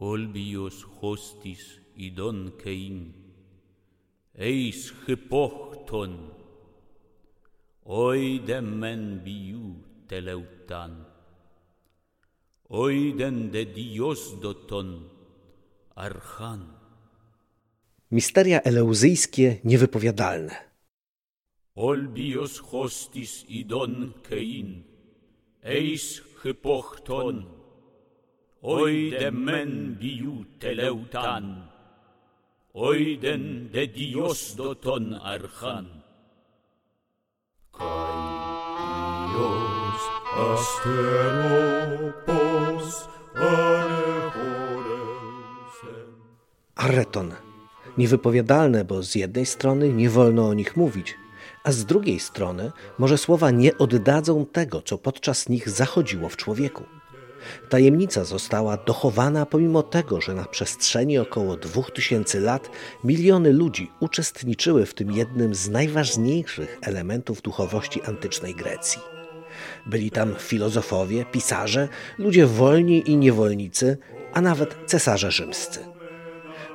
olbios hostis idon kein, eis hypochton, oiden men biu teleutan, oiden de dios doton archan. Misteria eleuzyjskie niewypowiadalne. Olbios hostis idon kein, eis hypochton, oide men biu teleutan, oiden de dios doton archan. Kai dios asteropos. Areton. Niewypowiadalne, bo z jednej strony nie wolno o nich mówić, a z drugiej strony może słowa nie oddadzą tego, co podczas nich zachodziło w człowieku. Tajemnica została dochowana pomimo tego, że na przestrzeni około 2000 lat miliony ludzi uczestniczyły w tym jednym z najważniejszych elementów duchowości antycznej Grecji. Byli tam filozofowie, pisarze, ludzie wolni i niewolnicy, a nawet cesarze rzymscy.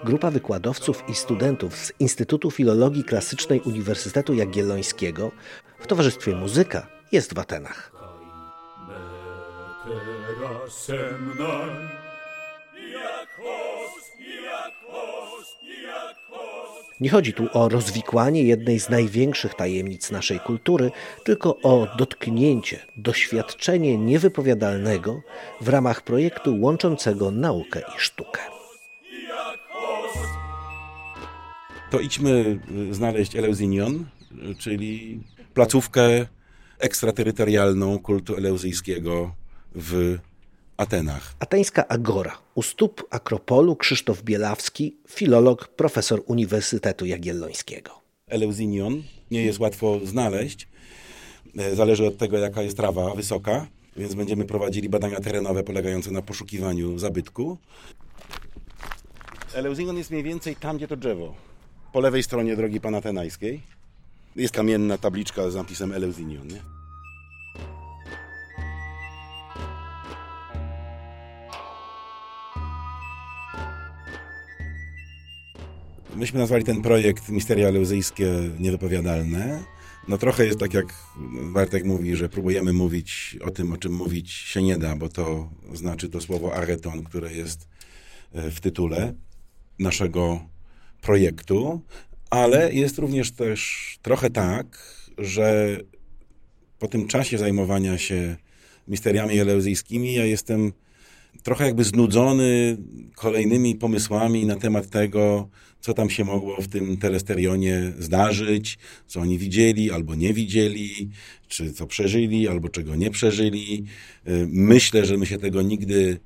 Grupa wykładowców i studentów z Instytutu Filologii Klasycznej Uniwersytetu Jagiellońskiego w towarzystwie muzyka jest w Atenach. Teraz jak host. Nie chodzi tu o rozwikłanie jednej z największych tajemnic naszej kultury, tylko o dotknięcie, doświadczenie niewypowiadalnego w ramach projektu łączącego naukę i sztukę. to idźmy y, znaleźć Eleusinion, y, czyli placówkę ekstraterytorialną kultu eleuzyjskiego w Atenach. Ateńska Agora. U stóp Akropolu Krzysztof Bielawski, filolog, profesor Uniwersytetu Jagiellońskiego. Eleusinion nie jest łatwo znaleźć. E, Zależy od tego, jaka jest trawa wysoka, więc będziemy prowadzili badania terenowe polegające na poszukiwaniu zabytku. Eleusinion jest mniej więcej tam, gdzie to drzewo. Po lewej stronie drogi panatenajskiej jest kamienna tabliczka z napisem Eleusinion. Nie? Myśmy nazwali ten projekt Misteria Eleuzyjskie Niewypowiadalne. No trochę jest tak, jak Bartek mówi, że próbujemy mówić o tym, o czym mówić się nie da, bo to znaczy to słowo areton, które jest e, w tytule naszego projektu, ale jest również też trochę tak, że po tym czasie zajmowania się misteriami eleuzyjskimi ja jestem trochę jakby znudzony kolejnymi pomysłami na temat tego, co tam się mogło w tym telesterionie zdarzyć, co oni widzieli albo nie widzieli, czy co przeżyli albo czego nie przeżyli. Y, myślę, że my się tego nigdy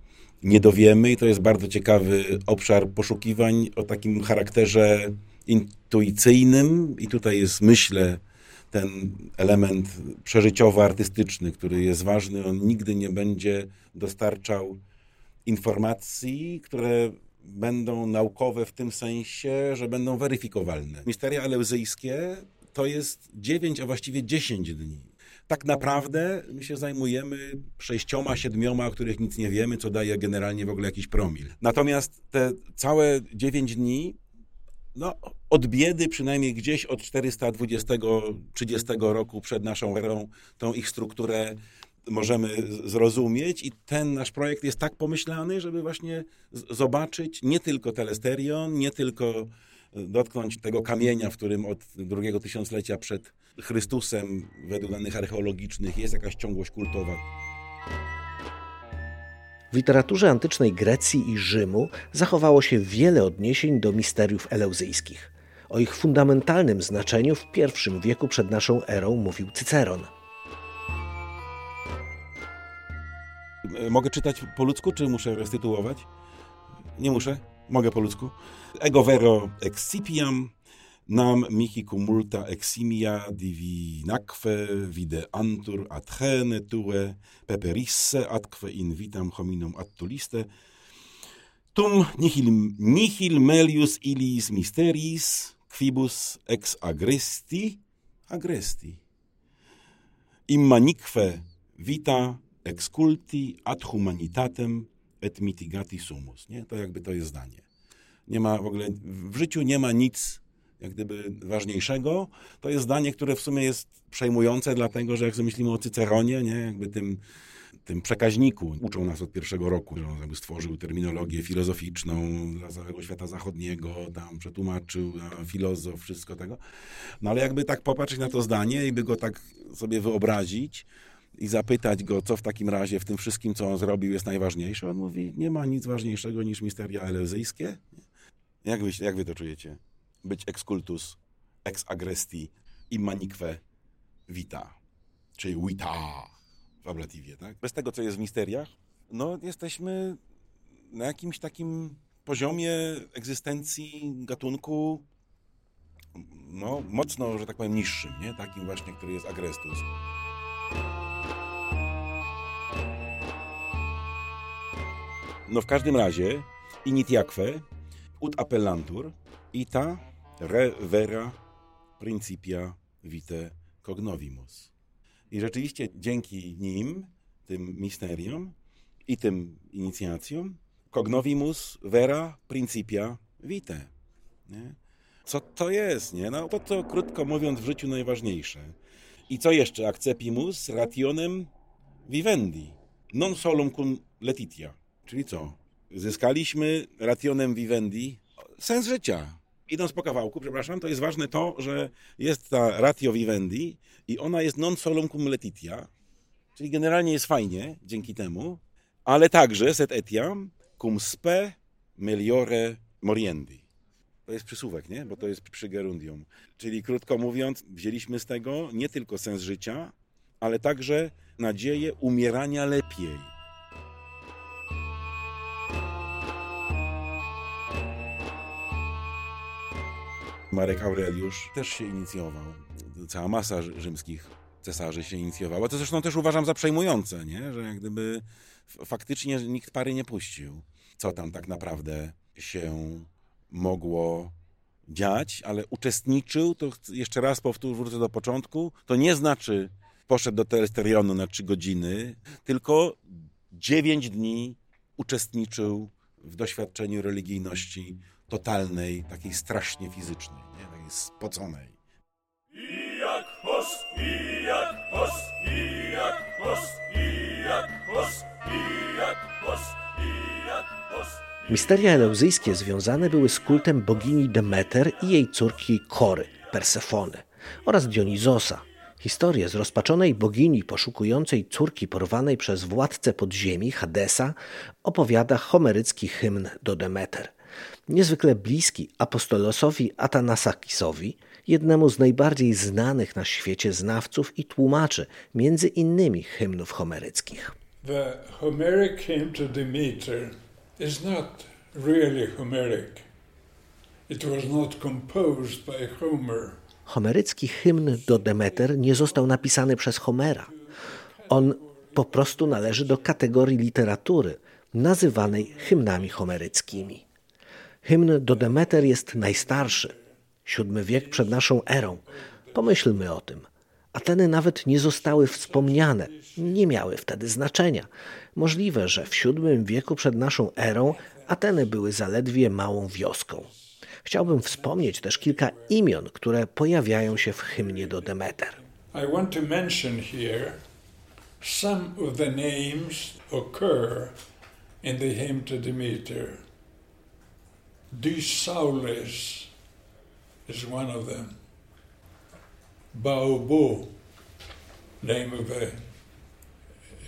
nie dowiemy i to jest bardzo ciekawy obszar poszukiwań o takim charakterze intuicyjnym i tutaj jest, myślę, ten element przeżyciowo-artystyczny, który jest ważny, on nigdy nie będzie dostarczał informacji, które będą naukowe w tym sensie, że będą weryfikowalne. Misteria eleuzyjskie to jest 9, a właściwie 10 dni. Tak naprawdę my się zajmujemy sześcioma, siedmioma, o których nic nie wiemy, co daje generalnie w ogóle jakiś promil. Natomiast te całe 9 dni no, od biedy, przynajmniej gdzieś od 420-30 roku przed naszą erą, tą ich strukturę możemy zrozumieć i ten nasz projekt jest tak pomyślany, żeby właśnie zobaczyć nie tylko telesterion, nie tylko e, dotknąć tego kamienia, w którym od drugiego tysiąclecia przed Chrystusem, według danych archeologicznych, jest jakaś ciągłość kultowa. W literaturze antycznej Grecji i Rzymu zachowało się wiele odniesień do misteriów eleuzyjskich. O ich fundamentalnym znaczeniu w I wieku przed naszą erą mówił Cyceron. Mogę czytać po ludzku, czy muszę restytuować? Nie muszę. Mogę po ludzku. Ego vero excipiam, nam mihi cumulta eximia divinacque vide antur adhene tue peperisse atque invitam hominum attuliste tum nihil, nihil melius illis mysteris quibus ex agresti agresti immanique vita exculti ad humanitatem et mitigati sumus. Nie? To jakby to jest zdanie. Nie ma w ogóle, w życiu nie ma nic jak gdyby ważniejszego. To jest zdanie, które w sumie jest przejmujące, dlatego że jak myślimy o Cyceronie, nie? jakby tym, tym przekaźniku, uczą nas od pierwszego roku, że on jakby stworzył terminologię filozoficzną dla całego świata zachodniego, tam przetłumaczył, a filozof, wszystko tego. No ale jakby tak popatrzeć na to zdanie i by go tak sobie wyobrazić, i zapytać go, co w takim razie w tym wszystkim, co on zrobił, jest najważniejsze. On mówi, nie ma nic ważniejszego niż misteria eleuzyjskie. Jak wy, jak wy to czujecie? Być ex cultus, ex agresti, immanique vita, czyli vita w ablatywie, tak? Bez tego, co jest w misteriach, no jesteśmy na jakimś takim poziomie egzystencji gatunku no, mocno, że tak powiem, niższym, nie? Takim właśnie, który jest agrestus. No w każdym razie, initiaque ut appellantur ita re vera principia vitae cognovimus. I rzeczywiście dzięki nim, tym misteriom i tym inicjacjom, cognovimus vera principia vitae. Nie? Co to jest, nie? No to, to krótko mówiąc w życiu najważniejsze. I co jeszcze? Accepimus rationem vivendi, non solum cum letitia. Czyli co? Zyskaliśmy rationem vivendi sens życia. Idąc po kawałku, przepraszam, to jest ważne to, że jest ta ratio vivendi i ona jest non solum cum letitia, czyli generalnie jest fajnie dzięki temu, ale także set etiam cum spe meliore moriendi. To jest przysłówek, nie? Bo to jest przy gerundium. Czyli krótko mówiąc, wzięliśmy z tego nie tylko sens życia, ale także nadzieję umierania lepiej. Marek Aureliusz też się inicjował. Cała masa rzymskich cesarzy się inicjowała. To zresztą też uważam za przejmujące, nie? że jak gdyby faktycznie nikt pary nie puścił. Co tam tak naprawdę się mogło dziać, ale uczestniczył, to jeszcze raz powtórzę, wrócę do początku, to nie znaczy poszedł do telesterionu na trzy godziny, tylko dziewięć dni uczestniczył w doświadczeniu religijności totalnej, takiej strasznie fizycznej, nie? takiej spoconej. I jak hos, i jak i jak i jak i jak i jak. Misteria eleuzyjskie związane były z kultem bogini Demeter i jej córki Kory, Persefony oraz Dionizosa. Historię zrozpaczonej bogini poszukującej córki porwanej przez władcę podziemi Hadesa opowiada homerycki hymn do Demeter. Niezwykle bliski apostolosowi Atanasakisowi, jednemu z najbardziej znanych na świecie znawców i tłumaczy między innymi hymnów homeryckich. The Homeric hymn to Demeter is not really Homeric. It was not composed by Homer. Homerycki hymn do Demeter nie został napisany przez Homera. On po prostu należy do kategorii literatury nazywanej hymnami homeryckimi. Hymn do Demeter jest najstarszy, VII wiek przed naszą erą. Pomyślmy o tym. Ateny nawet nie zostały wspomniane, nie miały wtedy znaczenia. Możliwe, że w VII wieku przed naszą erą Ateny były zaledwie małą wioską. Chciałbym wspomnieć też kilka imion, które pojawiają się w hymnie do Demeter. Demeter. Disaules is one of them. Baobu, name of a,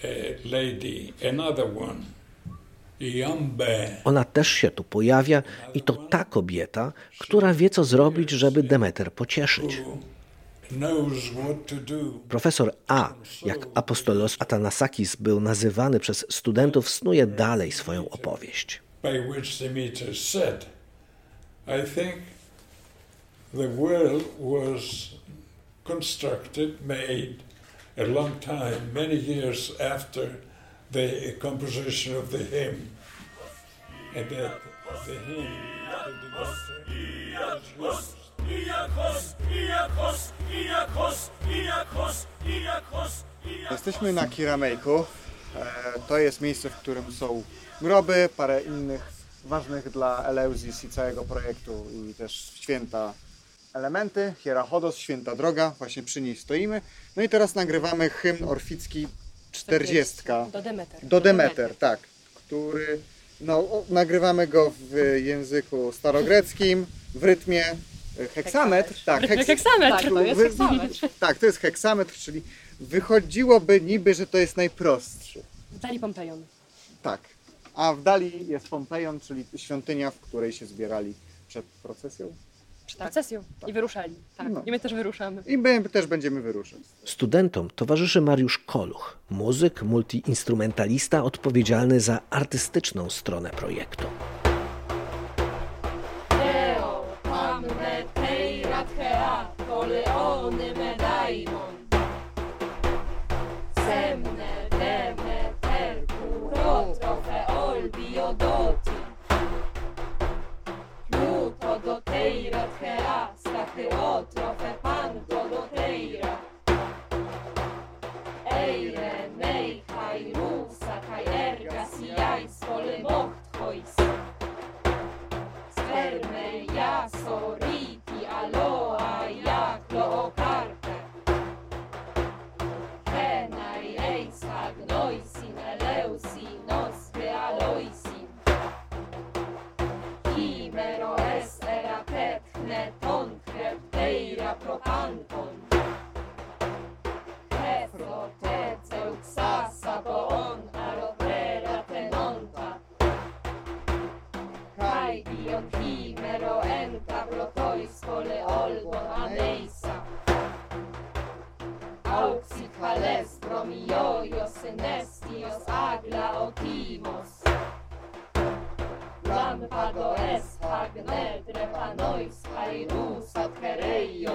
a lady. Another one. Ona też się tu pojawia i to ta kobieta, która wie co zrobić, żeby Demeter pocieszyć. Profesor A, jak apostolos Atanasakis był nazywany przez studentów, snuje dalej swoją opowieść. by which Demeter said, I think the world was constructed, made a long time, many years after the composition of the hymn. And that the hymn was Jesteśmy na Kiramejku To jest miejsce, w którym są groby, parę innych ważnych dla Eleuzis i całego projektu i też święta elementy. Hierachodos, święta droga, właśnie przy niej stoimy. No i teraz nagrywamy hymn orficki 40. Do Demeter. Do Demeter, tak, który no, o- nagrywamy go w języku starogreckim, w rytmie e, heksametr. Tak, heks- heksametr, tak, to jest heksametr. Tak, to jest heksametr, czyli wychodziłoby niby, że to jest najprostszy. Dali Pompejon. Tak. A w dali jest Pompejon, czyli świątynia, w której się zbierali przed procesją. Przed procesją. I wyruszali. Tak. No. I my też wyruszamy. I my też będziemy wyruszać. Studentom towarzyszy Mariusz Koluch, muzyk, multiinstrumentalista odpowiedzialny za artystyczną stronę projektu. teatro Кенетреханой, с Хайду, с Адхереей,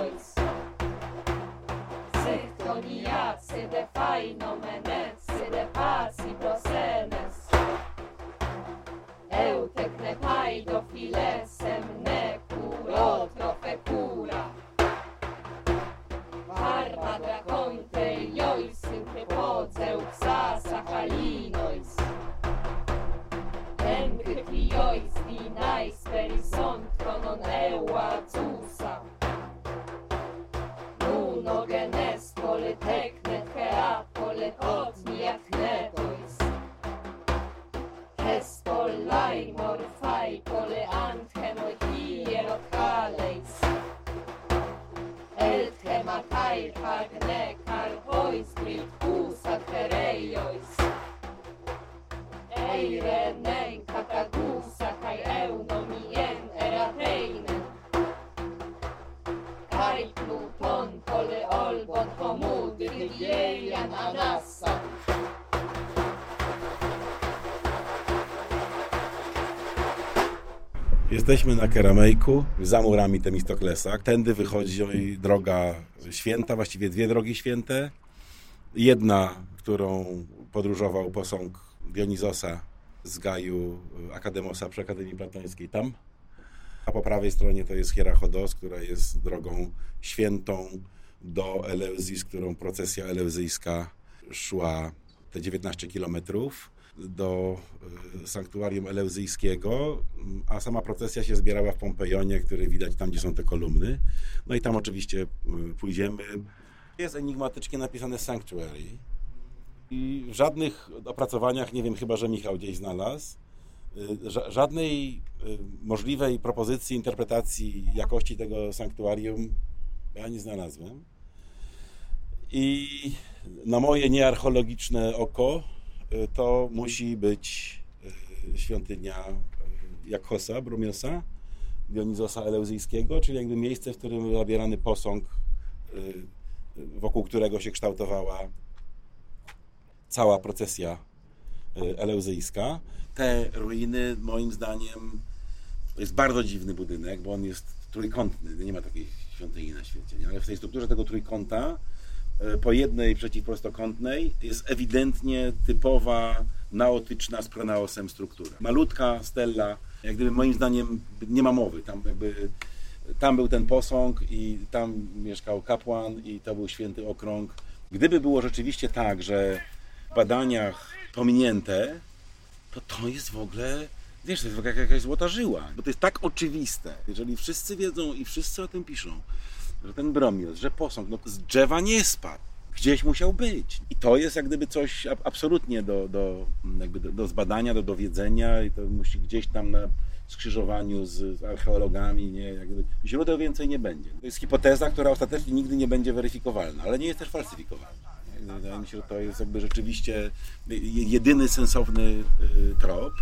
Jesteśmy na Keramejku, za murami Temistoklesa. Tędy wychodzi droga święta, właściwie dwie drogi święte. Jedna, którą podróżował posąg Dionizosa z Gaju Akademosa przy Akademii Platońskiej tam. A po prawej stronie to jest Hierachodos, która jest drogą świętą do Eleuzji, z którą procesja eleuzyjska szła te 19 kilometrów do y, sanktuarium eleuzyjskiego, a sama procesja się zbierała w Pompejonie, który widać tam, gdzie są te kolumny. No i tam oczywiście y, pójdziemy. Jest enigmatycznie napisane Sanctuary i w żadnych opracowaniach, nie wiem, chyba, że Michał gdzieś znalazł, y, ża- żadnej możliwej propozycji interpretacji jakości tego sanktuarium ja nie znalazłem. I na moje niearcheologiczne oko to musi być y, świątynia y, Jakhosa, Brumiosa, Dionizosa Eleuzyjskiego, czyli jakby miejsce, w którym był zabierany posąg, y, wokół którego się kształtowała cała procesja eleuzyjska. Te ruiny, moim zdaniem, to jest bardzo dziwny budynek, bo on jest trójkątny. Nie ma takiej świątyni na świecie. Nie? Ale w tej strukturze tego trójkąta, po jednej przeciwprostokątnej, jest ewidentnie typowa naotyczna z pronaosem struktura. Malutka stella, jak gdyby moim zdaniem nie ma mowy. Tam jakby tam był ten posąg i tam mieszkał kapłan i to był święty okrąg. Gdyby było rzeczywiście tak, że badaniach pominięte, to to jest w ogóle, wiesz, to jest w jakaś złota żyła, bo to jest tak oczywiste. Jeżeli wszyscy wiedzą i wszyscy o tym piszą, że ten bromios, że posąg, no z drzewa nie spadł. Gdzieś musiał być. I to jest jak gdyby coś ab- absolutnie do, do, jakby do, do zbadania, do dowiedzenia i to musi gdzieś tam na skrzyżowaniu z, z archeologami, nie? Jakby źródeł więcej nie będzie. To jest hipoteza, która ostatecznie nigdy nie będzie weryfikowalna, ale nie jest też falsyfikowalna. Wydaje mi się, że to jest jakby rzeczywiście je- jedyny sensowny y, trop.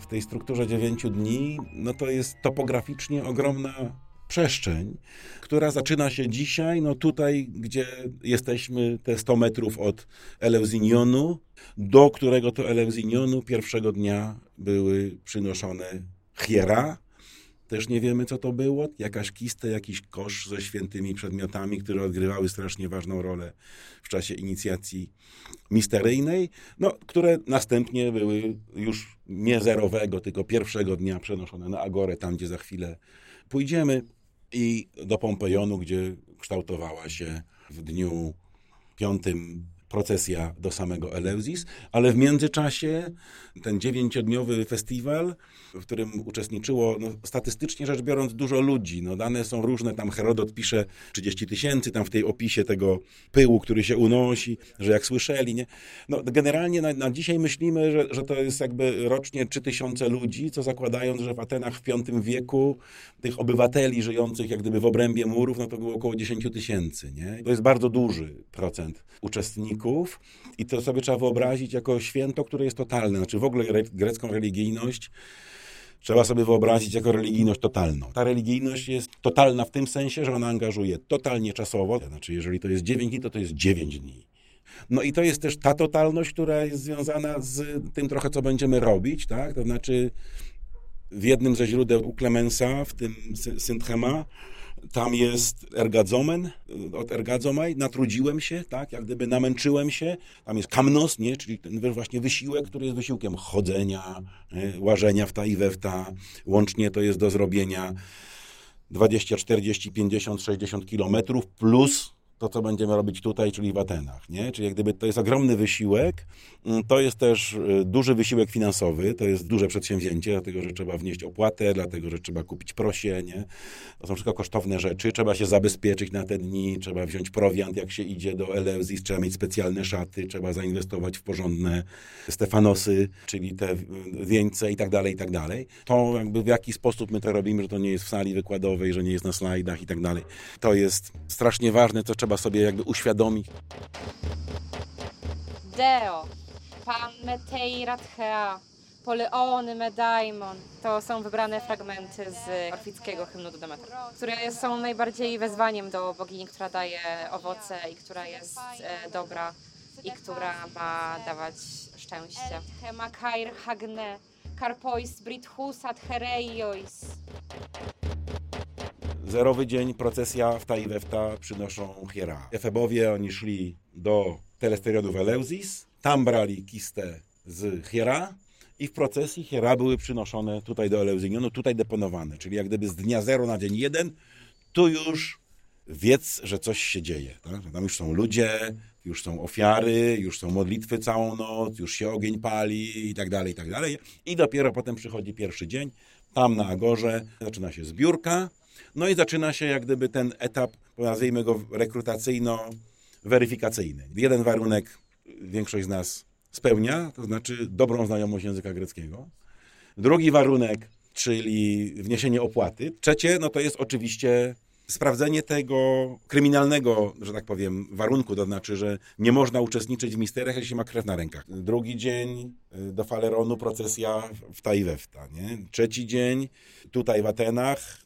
W tej strukturze 9 dni, no to jest topograficznie ogromna przestrzeń, która zaczyna się dzisiaj, no tutaj, gdzie jesteśmy, te 100 metrów od Eleusinionu, do którego to Eleusinionu pierwszego dnia były przynoszone hiera. Też nie wiemy, co to było. Jakaś kistę, jakiś kosz ze świętymi przedmiotami, które odgrywały strasznie ważną rolę w czasie inicjacji misteryjnej, no, które następnie były już nie zerowego, tylko pierwszego dnia przenoszone na Agorę, tam gdzie za chwilę pójdziemy i do Pompejonu, gdzie kształtowała się w dniu piątym procesja do samego Eleusis, ale w międzyczasie ten dziewięciodniowy festiwal, w którym uczestniczyło no, statystycznie rzecz biorąc dużo ludzi. No, dane są różne, tam Herodot pisze 30 tysięcy, tam w tej opisie tego pyłu, który się unosi, że jak słyszeli, nie? No, generalnie na, na dzisiaj myślimy, że, że to jest jakby rocznie 3000 ludzi, co zakładając, że w Atenach w V wieku tych obywateli żyjących jak gdyby w obrębie murów, no to było około 10 tysięcy? To jest bardzo duży procent uczestników i to sobie trzeba wyobrazić jako święto, które jest totalne. Znaczy w ogóle gre- grecką religijność trzeba sobie wyobrazić jako religijność totalną. Ta religijność jest totalna w tym sensie, że ona angażuje totalnie czasowo. Znaczy jeżeli to jest 9 dni, to to jest 9 dni. No i to jest też ta totalność, która jest związana z tym trochę, co będziemy robić, tak? To znaczy w jednym ze źródeł u Clemensa, w tym Sy- Synthema, tam jest ergadzomen, od ergadzomaj, natrudziłem się, tak, jak gdyby namęczyłem się, tam jest kamnos, nie, czyli ten właśnie wysiłek, który jest wysiłkiem chodzenia, nie, łażenia w ta i we w ta, łącznie to jest do zrobienia 20, 40, 50, 60 kilometrów plus to, co będziemy robić tutaj, czyli w Atenach. Nie? Czyli jak gdyby to jest ogromny wysiłek, Mm, to jest też y, duży wysiłek finansowy, to jest duże przedsięwzięcie, dlatego że trzeba wnieść opłatę, dlatego że trzeba kupić prosie, nie? to są wszystko kosztowne rzeczy, trzeba się zabezpieczyć na te dni, trzeba wziąć prowiant, jak się idzie do Eleusis, trzeba mieć specjalne szaty, trzeba zainwestować w porządne stefanosy, czyli te y, wieńce i tak dalej, i tak dalej. To jakby w jaki sposób my to robimy, że to nie jest w sali wykładowej, że nie jest na slajdach i tak dalej. To jest strasznie ważne, co trzeba sobie jakby uświadomić. Deo, Pan Meteirat Hea, Poleony Medaimon. To są wybrane fragmenty z orfickiego hymnu do Demetry, które są najbardziej wezwaniem do bogini, która daje owoce i która jest e, dobra i która ma dawać szczęście. Hemakair Hagne, Karpois Brithusat Hereiois. Zerowy dzień, procesja w i Wefta przynoszą hiera. Efebowie, oni szli do telesterionu Eleusis, tam brali kistę z hiera i w procesji hiera były przynoszone tutaj do Eleusinionu, tutaj deponowane. Czyli jak gdyby z dnia zero na dzień jeden, tu już wiedz, że coś się dzieje. Tak? Tam już są ludzie, już są ofiary, już są modlitwy całą noc, już się ogień pali i tak dalej, i tak dalej. I dopiero potem przychodzi pierwszy dzień, tam na Agorze zaczyna się zbiórka, no i zaczyna się jak gdyby ten etap, nazwijmy go rekrutacyjno-weryfikacyjny. Jeden warunek większość z nas spełnia, to znaczy dobrą znajomość języka greckiego. Drugi warunek, czyli wniesienie opłaty. Trzecie, no to jest oczywiście sprawdzenie tego kryminalnego, że tak powiem, warunku, to znaczy, że nie można uczestniczyć w misteriach, jeśli się ma krew na rękach. Drugi dzień y, do Faleronu procesja w Tajwefta, nie? Trzeci dzień tutaj w Atenach,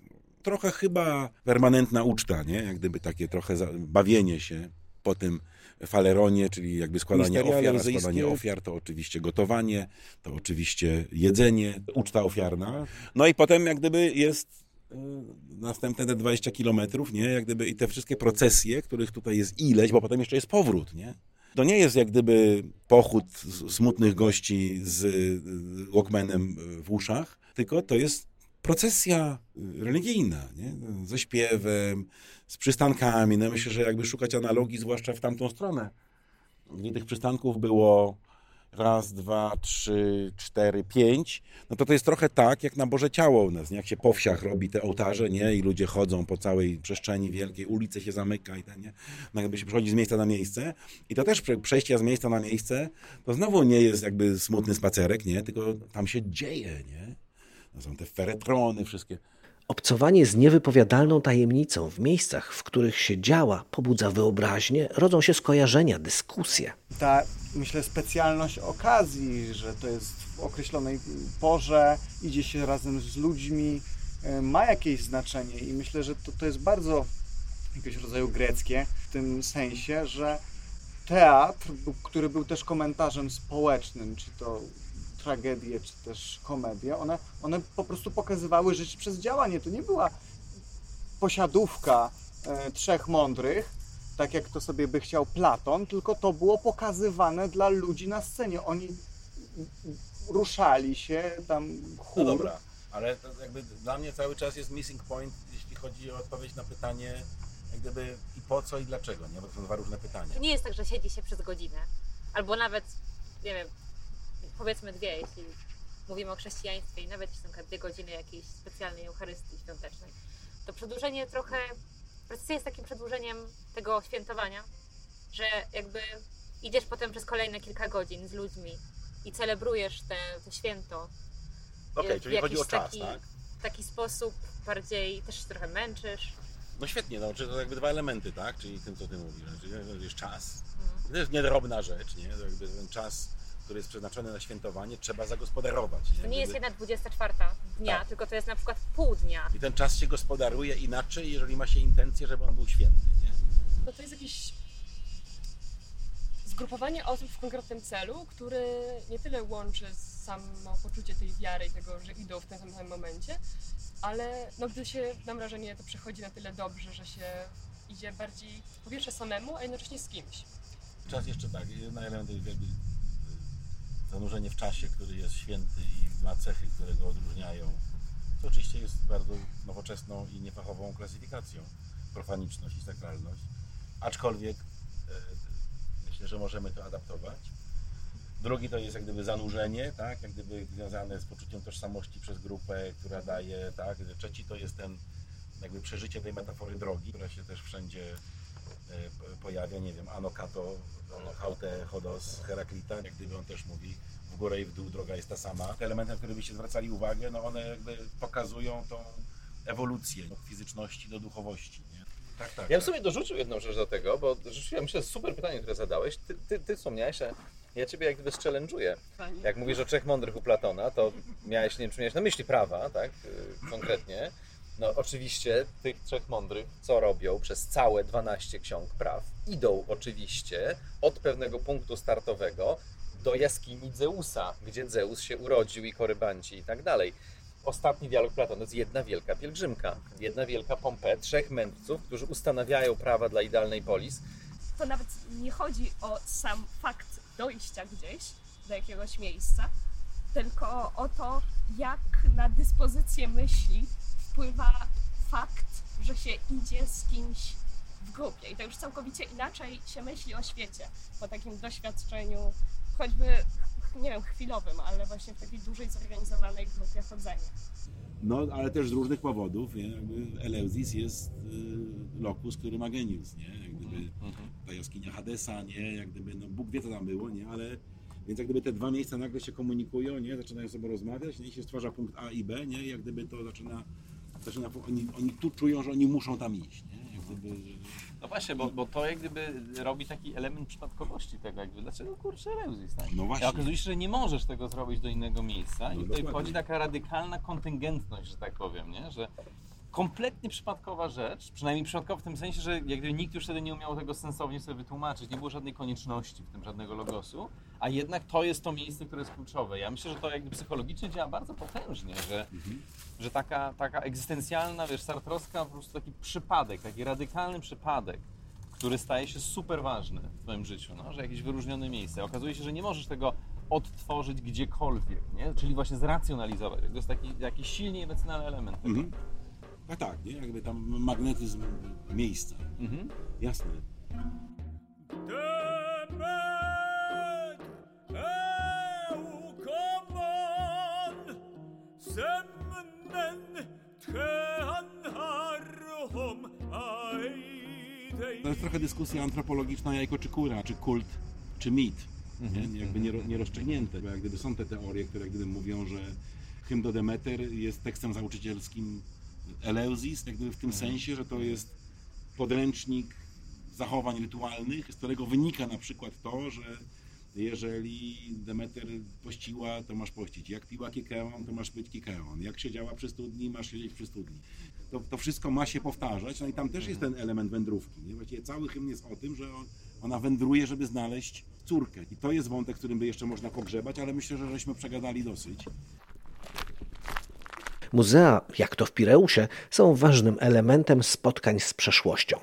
trochę chyba permanentna uczta, nie? Jak gdyby takie trochę bawienie się po tym faleronie, czyli jakby składanie ofiar, składanie ofiar to oczywiście gotowanie, to oczywiście jedzenie, uczta ofiarna. No i potem jak gdyby jest y, następne te 20 kilometrów, nie? Jak gdyby i te wszystkie procesje, których tutaj jest ileś, bo potem jeszcze jest powrót, nie? To nie jest jak gdyby pochód smutnych gości z y, Walkmanem w uszach, tylko to jest procesja y, religijna, nie? ze śpiewem, z przystankami. No myślę, że jakby szukać analogii, zwłaszcza w tamtą stronę, gdzie tych przystanków było raz, dwa, trzy, cztery, pięć, no to to jest trochę tak, jak na Boże Ciało u nas, nie? jak się po wsiach robi te ołtarze, nie? I ludzie chodzą po całej przestrzeni wielkiej, ulice się zamyka i ten, nie? No jakby się przechodzi z miejsca na miejsce i to też prze- przejście z miejsca na miejsce, to znowu nie jest jakby smutny spacerek, nie? Tylko tam się dzieje, nie? Są te feretrony, wszystkie. Obcowanie z niewypowiadalną tajemnicą w miejscach, w których się działa, pobudza wyobraźnię, rodzą się skojarzenia, dyskusje. ta, myślę, specjalność okazji, że to jest w określonej porze, idzie się razem z ludźmi, e, ma jakieś znaczenie i myślę, że to, to jest bardzo jakiegoś rodzaju greckie w tym sensie, że teatr, który był też komentarzem społecznym, czy to tragedie, czy też komedie, one, one po prostu pokazywały życie przez działanie. To nie była posiadówka e, trzech mądrych, tak jak to sobie by chciał Platon, tylko to było pokazywane dla ludzi na scenie. Oni ruszali się, tam chór. No dobra, ale to jakby dla mnie cały czas jest missing point, jeśli chodzi o odpowiedź na pytanie, jak gdyby i po co i dlaczego, nie? Bo to są dwa różne pytania. To nie jest tak, że siedzi się przez godzinę. Albo nawet, nie wiem, powiedzmy dwie, jeśli mówimy o chrześcijaństwie i nawet jeśli są dwie godziny jakiejś specjalnej Eucharystii świątecznej. To przedłużenie trochę, procesja jest takim przedłużeniem tego świętowania, że jakby idziesz potem przez kolejne kilka godzin z ludźmi i celebrujesz te, to święto. Okej, w czyli chodzi o czas, taki, tak? w taki sposób bardziej też się trochę męczysz. No świetnie, no, czyli to jakby dwa elementy, tak? Czyli tym, co ty mówisz, czyli jest czas. Mhm. To jest niedrobna rzecz, nie? To jakby ten czas, który jest przeznaczony na świętowanie, trzeba zagospodarować, nie? To nie jest Jakby- jedna 24 dnia, Tak. tylko to jest na przykład pół dnia. I ten czas się gospodaruje inaczej, jeżeli ma się intencję, żeby on był święty, nie? No to jest jakieś zgrupowanie osób w konkretnym celu, który nie tyle łączy samo poczucie tej wiary i tego, że idą w tym samym momencie, ale no, gdy się, mam wrażenie, to przechodzi na tyle dobrze, że się idzie bardziej po pierwsze samemu, a jednocześnie z kimś. Czas jeszcze tak, jeden element jakby y, zanurzenie w czasie, który jest święty i ma cechy, które go odróżniają. To oczywiście jest bardzo nowoczesną i niefachową klasyfikacją. Profaniczność i sakralność. Aczkolwiek e, myślę, że możemy to adaptować. Drugi to jest jak gdyby zanurzenie, tak? jak gdyby związane z poczuciem tożsamości przez grupę, która daje, tak? Trzeci to jest ten jakby przeżycie tej metafory drogi, która się też wszędzie pojawia, nie wiem, Ano Kato, Haute Chodos Heraklita, jak gdyby on też mówi w górę i w dół droga jest ta sama. Te elementy, na które byście zwracali uwagę, no one jakby pokazują tą ewolucję od fizyczności do duchowości, nie? Tak, tak. Ja bym tak. sobie dorzucił jedną rzecz do tego, bo rzeczywiście myślę, że super pytanie, które zadałeś. Ty, ty, ty wspomniałeś, a ja ciebie jak gdyby zchallenge'uję. Fajnie. Jak mówisz o trzech mądrych u Platona, to miałeś, nie wiem, czy miałeś na myśli prawa, tak, yy, konkretnie. No oczywiście tych trzech mądrych, co robią przez całe 12 ksiąg praw, idą oczywiście od pewnego punktu startowego do jaskini Zeusa, gdzie Zeus się urodził i korybanci i tak dalej. Ostatni dialog Platona to jest jedna wielka pielgrzymka, jedna wielka pompę, trzech mędrców, którzy ustanawiają prawa dla idealnej polis, to nawet nie chodzi o sam fakt dojścia gdzieś do jakiegoś miejsca, tylko o to, jak na dyspozycję myśli wpływa fakt, że się idzie z kimś w grupie. I to już całkowicie inaczej się myśli o świecie po takim doświadczeniu, choćby, nie wiem, chwilowym, ale właśnie w takiej dużej, zorganizowanej grupie chodzenia. No, ale też z różnych powodów, nie? Jakby Eleuzis jest y, lokus, który ma genius, nie? Jak gdyby ta jaskinia Hadesa, nie? Jak gdyby, no Bóg wie co tam było, nie? Ale więc jak gdyby te dwa miejsca nagle się komunikują, nie? Zaczynają sobie rozmawiać, nie? I się stwarza punkt A i B, nie? I jak gdyby to zaczyna, zaczyna oni, oni tu czują, że oni muszą tam iść, nie? Jak gdyby, No właśnie, bo, bo to jak gdyby robi taki element przypadkowości tego, jakby dlaczego kurczę Reuzis, tak? no I właśnie. okazuje się, że nie możesz tego zrobić do innego miejsca i No tutaj dokładnie. wchodzi taka radykalna kontyngentność, że tak powiem, nie? Że kompletnie przypadkowa rzecz, przynajmniej przypadkowa w tym sensie, że jak gdyby nikt już wtedy nie umiał tego sensownie sobie wytłumaczyć, nie było żadnej konieczności w tym, żadnego logosu, a jednak to jest to miejsce, które jest kluczowe. Ja myślę, że to jakby psychologicznie działa bardzo potężnie, że, że taka, taka egzystencjalna, wiesz, sartrowska po prostu taki przypadek, taki radykalny przypadek, który staje się super ważny w Twoim życiu, no? że jakieś wyróżnione miejsce. Okazuje się, że nie możesz tego odtworzyć gdziekolwiek, nie? Czyli właśnie zracjonalizować. To jest taki jakiś silnie emocjonalny element tego. Mhm. A tak, nie? Jakby tam magnetyzm miejsca. Mhm. Jasne. To jest trochę dyskusja antropologiczna jajko czy kura, czy kult, czy mit. Nie? Jakby nie, nierozstrzygnięte. Bo jak gdyby są te teorie, które jak gdyby mówią, że hymn do Demeter jest tekstem nauczycielskim Eleuzis, jak gdyby w tym sensie, że to jest podręcznik zachowań rytualnych, z którego wynika na przykład to, że jeżeli Demeter pościła, to masz pościć. Jak piła kikeon, to masz pić kikeon. Jak siedziała przy studni, masz siedzieć przy studni. To, to wszystko ma się powtarzać, no i tam też jest ten element wędrówki. Nie? Właściwie cały hymn jest o tym, że on, ona wędruje, żeby znaleźć córkę. I to jest wątek, którym by jeszcze można pogrzebać, ale myślę, że żeśmy przegadali dosyć. Muzea, jak to w Pireusie, są ważnym elementem spotkań z przeszłością.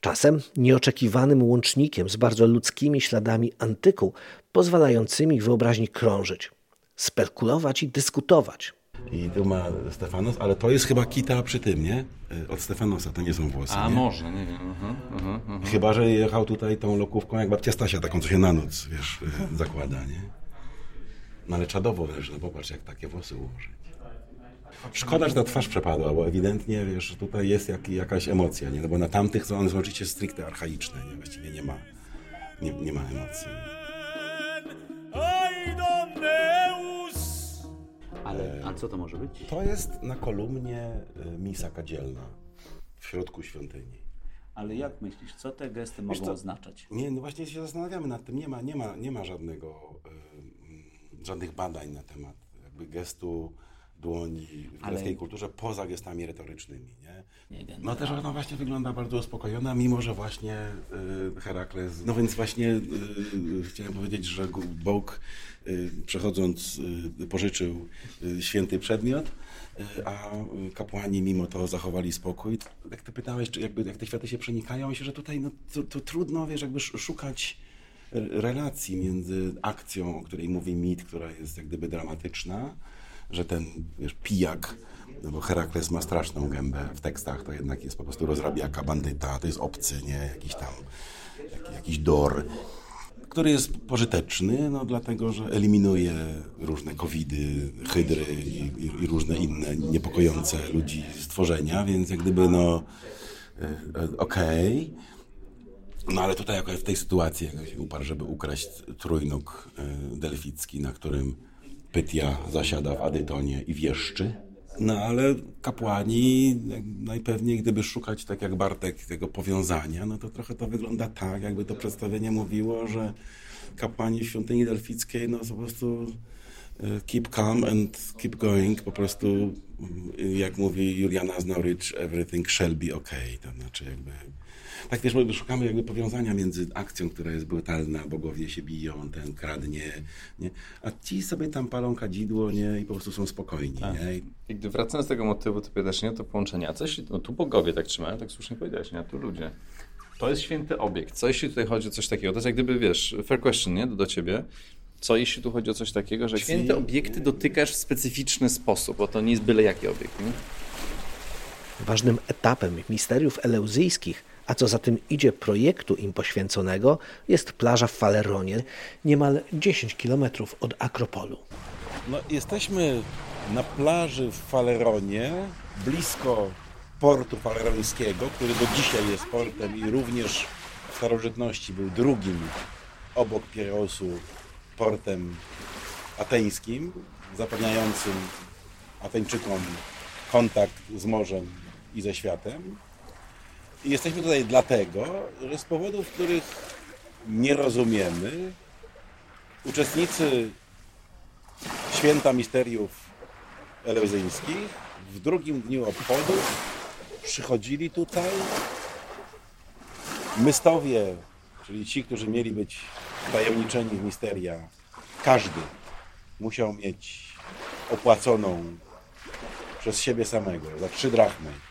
Czasem nieoczekiwanym łącznikiem z bardzo ludzkimi śladami antyku, pozwalającymi wyobraźni krążyć, spekulować i dyskutować. I tu ma Stefanos, ale to jest chyba kita przy tym, nie? Y, Od Stefanosa, to nie są włosy. A nie? może, nie wiem. Mhm, mhm, mhm. Chyba, że jechał tutaj tą lokówką jak babcia Stasia, taką, co się na noc, wiesz, y, zakłada, nie? No ale czadowo wręcz, no popatrz, jak takie włosy ułożyć. Szkoda, że ta twarz przepadła, bo ewidentnie, wiesz, tutaj jest jak, jakaś emocja, nie? No bo na tamtych są one są oczywiście stricte archaiczne, nie? Właściwie nie ma, nie, nie ma emocji. Ale, a co to może być? To jest na kolumnie y, misa kadzielna w środku świątyni. Ale jak myślisz, co te gesty Wiesz mogą co, oznaczać? Nie, no właśnie się zastanawiamy nad tym. Nie ma, nie ma, nie ma żadnego, y, żadnych badań na temat jakby gestu dłoni w Ale- greckiej kulturze poza gestami retorycznymi, nie? Nie wiem. No też ona właśnie wygląda bardzo uspokojona, mimo że właśnie y, Herakles... No więc właśnie y, y, chciałem powiedzieć, że Bóg y, przechodząc y, pożyczył y, święty przedmiot, a kapłani mimo to zachowali spokój. Jak ty pytałeś, czy jakby, jak te światy się przenikają, myślę, że tutaj no, to, to trudno, wiesz, jakby sz- szukać relacji między akcją, o której mówi mit, która jest jak gdyby dramatyczna, że ten wiesz, pijak, no bo Herakles ma straszną gębę w tekstach, to jednak jest po prostu rozrabiaka, bandyta, to jest obcy, nie, jakiś tam, jak, jakiś dor, który jest pożyteczny, no dlatego, że eliminuje różne covidy, hydry i, i, i różne inne niepokojące ludzi stworzenia, więc jak gdyby no e, e, okej, no ale tutaj akurat w tej sytuacji jak się uparł, żeby ukraść trójnóg e, delficki, na którym Pytia zasiada w Adytonie i wieszczy. No ale kapłani najpewniej, gdyby szukać tak jak Bartek tego powiązania, no to trochę to wygląda tak, jakby to przedstawienie mówiło, że kapłani świątyni delfickiej no po prostu e, keep calm and keep going, po prostu mm, jak mówi Juliana Znorich, everything shall be okay, to znaczy jakby tak wiesz, bo szukamy jakby powiązania między akcją, która jest brutalna, bogowie się biją, ten kradnie, nie? a ci sobie tam palą kadzidło, nie? I po prostu są spokojni, Tak. nie? I I gdy wracając do tego motywu, to pytasz, nie, to połączenia. Co jeśli, no tu bogowie tak trzymają, tak słusznie powiedziałeś, nie, a tu ludzie. To jest święty obiekt. Co jeśli tutaj chodzi o coś takiego? To jest jak gdyby, wiesz, fair question, nie, do, do ciebie. Co jeśli tu chodzi o coś takiego, że święte obiekty dotykasz w specyficzny sposób, bo to nie jest byle jaki obiekt, nie? Ważnym etapem misteriów eleuzyjskich, a co za tym idzie projektu im poświęconego, jest plaża w Faleronie, niemal 10 kilometrów od Akropolu. No, jesteśmy na plaży w Faleronie, blisko portu falerońskiego, który do dzisiaj jest portem i również w starożytności był drugim obok Pireosu portem ateńskim, zapewniającym Ateńczykom kontakt z morzem i ze światem. Jesteśmy tutaj dlatego, że z powodów, których nie rozumiemy, uczestnicy święta misteriów eleuzyńskich w drugim dniu obchodów przychodzili tutaj. Mystowie, czyli ci, którzy mieli być tajemniczeni w misteria, każdy musiał mieć opłaconą przez siebie samego za trzy drachmy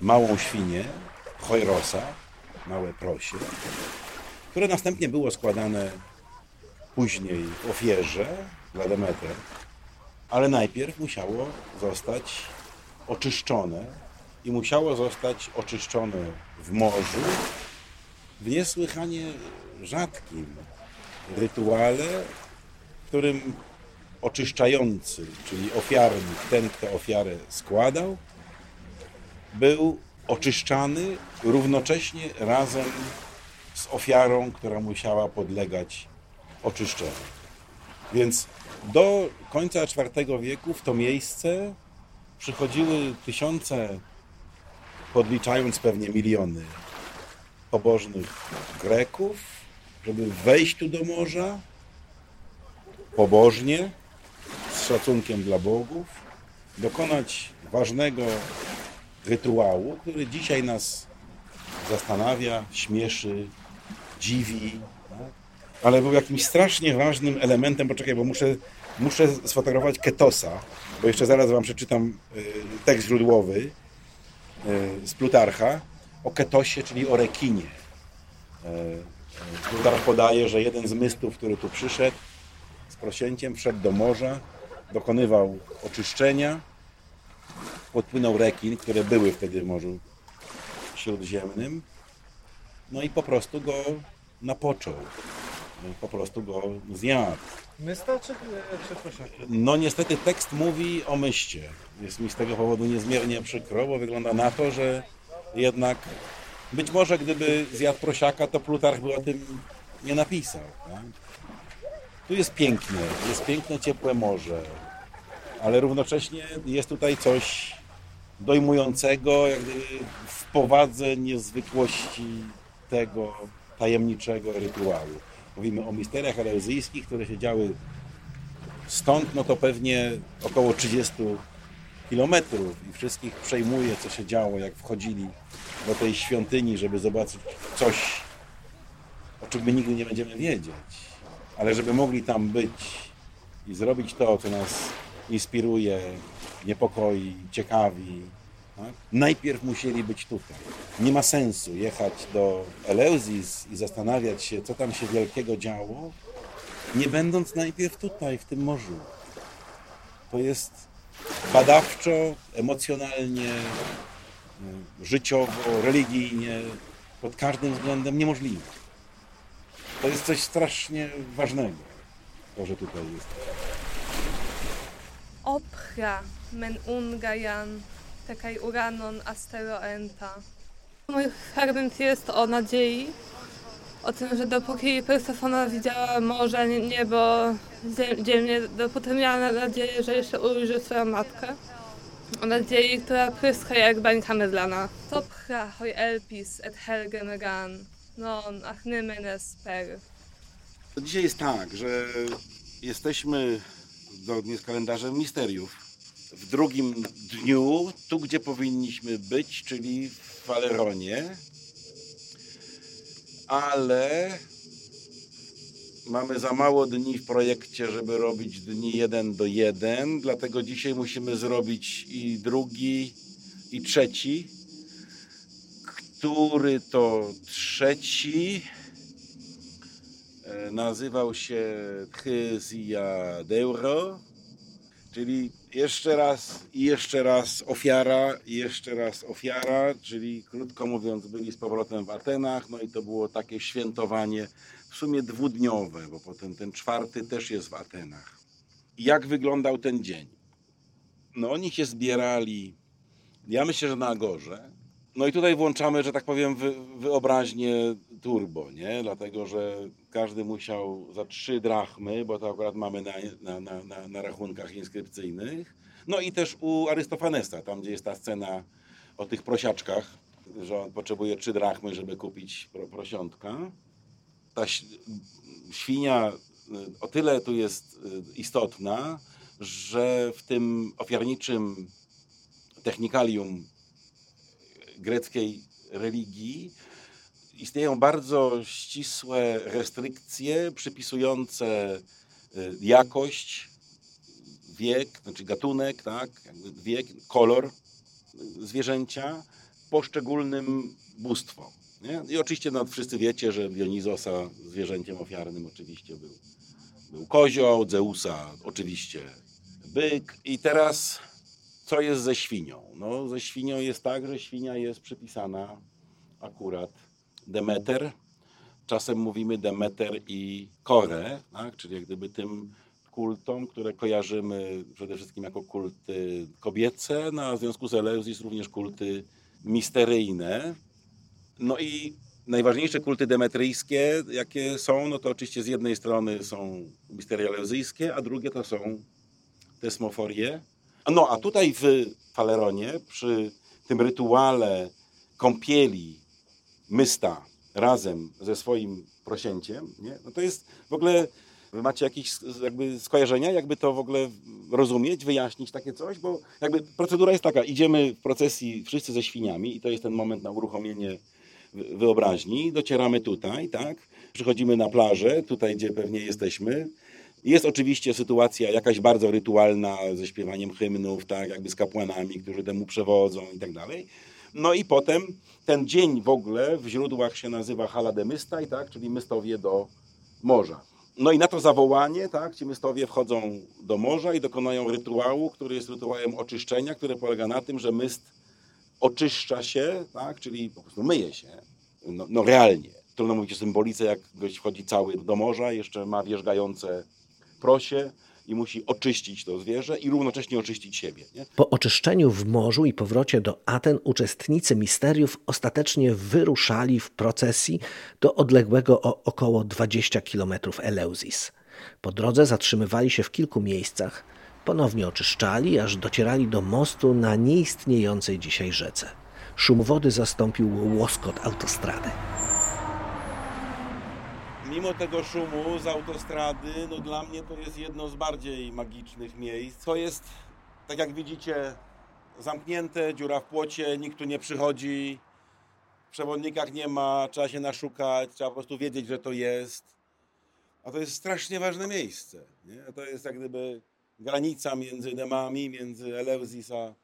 małą świnię, chojrosa, małe prosie, które następnie było składane później w ofierze dla Demeter, ale najpierw musiało zostać oczyszczone i musiało zostać oczyszczone w morzu w niesłychanie rzadkim rytuale, w którym oczyszczający, czyli ofiarnik, ten, kto ofiarę składał, był oczyszczany równocześnie razem z ofiarą, która musiała podlegać oczyszczeniu. Więc do końca IV wieku w to miejsce przychodziły tysiące, podliczając pewnie miliony pobożnych Greków, żeby wejść tu do morza pobożnie, z szacunkiem dla bogów, dokonać ważnego rytuału, który dzisiaj nas zastanawia, śmieszy, dziwi, tak? ale był jakimś strasznie ważnym elementem. Poczekaj, bo muszę, muszę sfotografować Ketosa, bo jeszcze zaraz wam przeczytam y, tekst źródłowy y, z Plutarcha o Ketosie, czyli o rekinie. Y, Plutarch podaje, że jeden z mystów, który tu przyszedł z prosięciem, wszedł do morza, dokonywał oczyszczenia, podpłynął rekin, które były wtedy w Morzu Śródziemnym, no i po prostu go napoczął. Po prostu go zjadł. Mysta czy, czy prosiaki? No niestety tekst mówi o myście. Jest mi z tego powodu niezmiernie przykro, bo wygląda na to, że jednak być może gdyby zjadł prosiaka, to Plutarch by o tym nie napisał. Tak? Tu jest pięknie, jest piękne, ciepłe morze, ale równocześnie jest tutaj coś dojmującego, w powadze niezwykłości tego tajemniczego rytuału. Mówimy o misteriach eleuzyjskich, które się działy stąd, no to pewnie około 30 kilometrów i wszystkich przejmuje, co się działo, jak wchodzili do tej świątyni, żeby zobaczyć coś, o czym my nigdy nie będziemy wiedzieć. Ale żeby mogli tam być i zrobić to, co nas inspiruje, niepokoi, ciekawi, tak? najpierw musieli być tutaj. Nie ma sensu jechać do Eleuzis i zastanawiać się, co tam się wielkiego działo, nie będąc najpierw tutaj, w tym morzu. To jest badawczo, emocjonalnie, y, życiowo, religijnie, pod każdym względem niemożliwe. To jest coś strasznie ważnego, to, że tutaj jest. Opra men ungajan tekaj uranon asteroenta. Mój fragment jest o nadziei, o tym, że dopóki Persefona widziała morze, nie- niebo, ziem- ziemię, dopóty miała nadzieję, że jeszcze ujrzy swoją matkę. O nadziei, która pryska jak bańka mydlana. Topra hoj elpis et helgen ran, non ach nymenes per. Dzisiaj jest tak, że jesteśmy zgodnie z kalendarzem misteriów. W drugim dniu, tu gdzie powinniśmy być, czyli w Valeronie, ale mamy za mało dni w projekcie, żeby robić dni jeden do jeden, dlatego dzisiaj musimy zrobić i drugi, i trzeci. Który to trzeci? E, nazywał się Tchezja Deuro, czyli jeszcze raz i jeszcze raz ofiara i jeszcze raz ofiara, czyli krótko mówiąc byli z powrotem w Atenach, no i to było takie świętowanie w sumie dwudniowe, bo potem ten czwarty też jest w Atenach. Jak wyglądał ten dzień? No oni się zbierali, ja myślę, że na Agorze, no i tutaj włączamy, że tak powiem, wy, wyobraźnię turbo, nie? Dlatego, że każdy musiał za trzy drachmy, bo to akurat mamy na, na, na, na, rachunkach inskrypcyjnych. No i też u Arystofanesa, tam gdzie jest ta scena o tych prosiaczkach, że on potrzebuje trzy drachmy, żeby kupić pro, prosiątka. Ta świnia y, o tyle tu jest y, istotna, że w tym ofiarniczym technikalium greckiej religii istnieją bardzo ścisłe restrykcje przypisujące y, jakość, wiek, znaczy gatunek, tak, wiek, kolor y, zwierzęcia poszczególnym bóstwom. Nie? I oczywiście no, wszyscy wiecie, że Dionizosa zwierzęciem ofiarnym oczywiście był był kozioł, Zeusa oczywiście byk. I teraz co jest ze świnią? No, ze świnią jest tak, że świnia jest przypisana akurat Demeter. Czasem mówimy Demeter i Kore, tak? czyli jak gdyby tym kultom, które kojarzymy przede wszystkim jako kulty kobiece, no a w związku z Eleuzis również kulty misteryjne. No i najważniejsze kulty demetryjskie, jakie są, no to oczywiście z jednej strony są misteria eleuzyjskie, a drugie to są tesmoforie. No a tutaj w Faleronie, przy tym rytuale kąpieli Mysta razem ze swoim prosięciem, nie? No to jest w ogóle, wy macie jakieś jakby skojarzenia, jakby to w ogóle rozumieć, wyjaśnić takie coś, bo jakby procedura jest taka, idziemy w procesji wszyscy ze świniami i to jest ten moment na uruchomienie wyobraźni, docieramy tutaj, tak, przychodzimy na plażę, tutaj gdzie pewnie jesteśmy, jest oczywiście sytuacja jakaś bardzo rytualna ze śpiewaniem hymnów, tak, jakby z kapłanami, którzy temu przewodzą i tak dalej. No i potem ten dzień w ogóle w źródłach się nazywa Halademystaj, tak, czyli mystowie do morza. No i na to zawołanie, tak, ci mystowie wchodzą do morza i dokonają rytuału, który jest rytuałem oczyszczenia, który polega na tym, że myst oczyszcza się, tak, czyli po prostu myje się, no, no realnie. Trudno mówić o symbolice, jak gość wchodzi cały do morza, jeszcze ma wierzgające prosie i musi oczyścić to zwierzę i równocześnie oczyścić siebie. Nie? Po oczyszczeniu w morzu i powrocie do Aten uczestnicy misteriów ostatecznie wyruszali w procesji do odległego o około 20 km Eleuzis. Po drodze zatrzymywali się w kilku miejscach, ponownie oczyszczali, aż docierali do mostu na nieistniejącej dzisiaj rzece. Szum wody zastąpił łoskot autostrady mimo tego szumu z autostrady, no dla mnie to jest jedno z bardziej magicznych miejsc. To jest, tak jak widzicie, zamknięte, dziura w płocie, nikt tu nie przychodzi, w przewodnikach nie ma, trzeba się naszukać, trzeba po prostu wiedzieć, że to jest. A to jest strasznie ważne miejsce. Nie? To jest jak gdyby granica między Demami, między Eleuzis a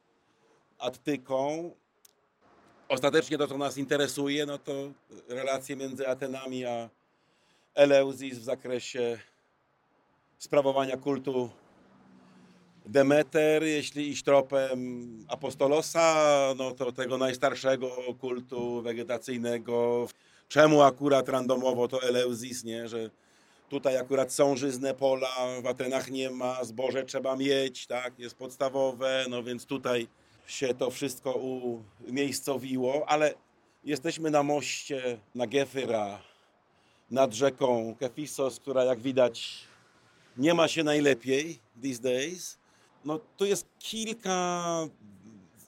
Attyką. Ostatecznie to, co nas interesuje, no to relacje między Atenami a Eleuzis w zakresie sprawowania kultu Demeter, jeśli iść tropem apostolosa, no to tego najstarszego kultu wegetacyjnego. Czemu akurat randomowo to Eleuzis, nie? Że tutaj akurat są żyzne pola, w Atenach nie ma, zboże trzeba mieć, tak? Jest podstawowe, no więc tutaj się to wszystko umiejscowiło, ale jesteśmy na moście na Gefyra, nad rzeką Kefisos, która jak widać nie ma się najlepiej these days. No tu jest kilka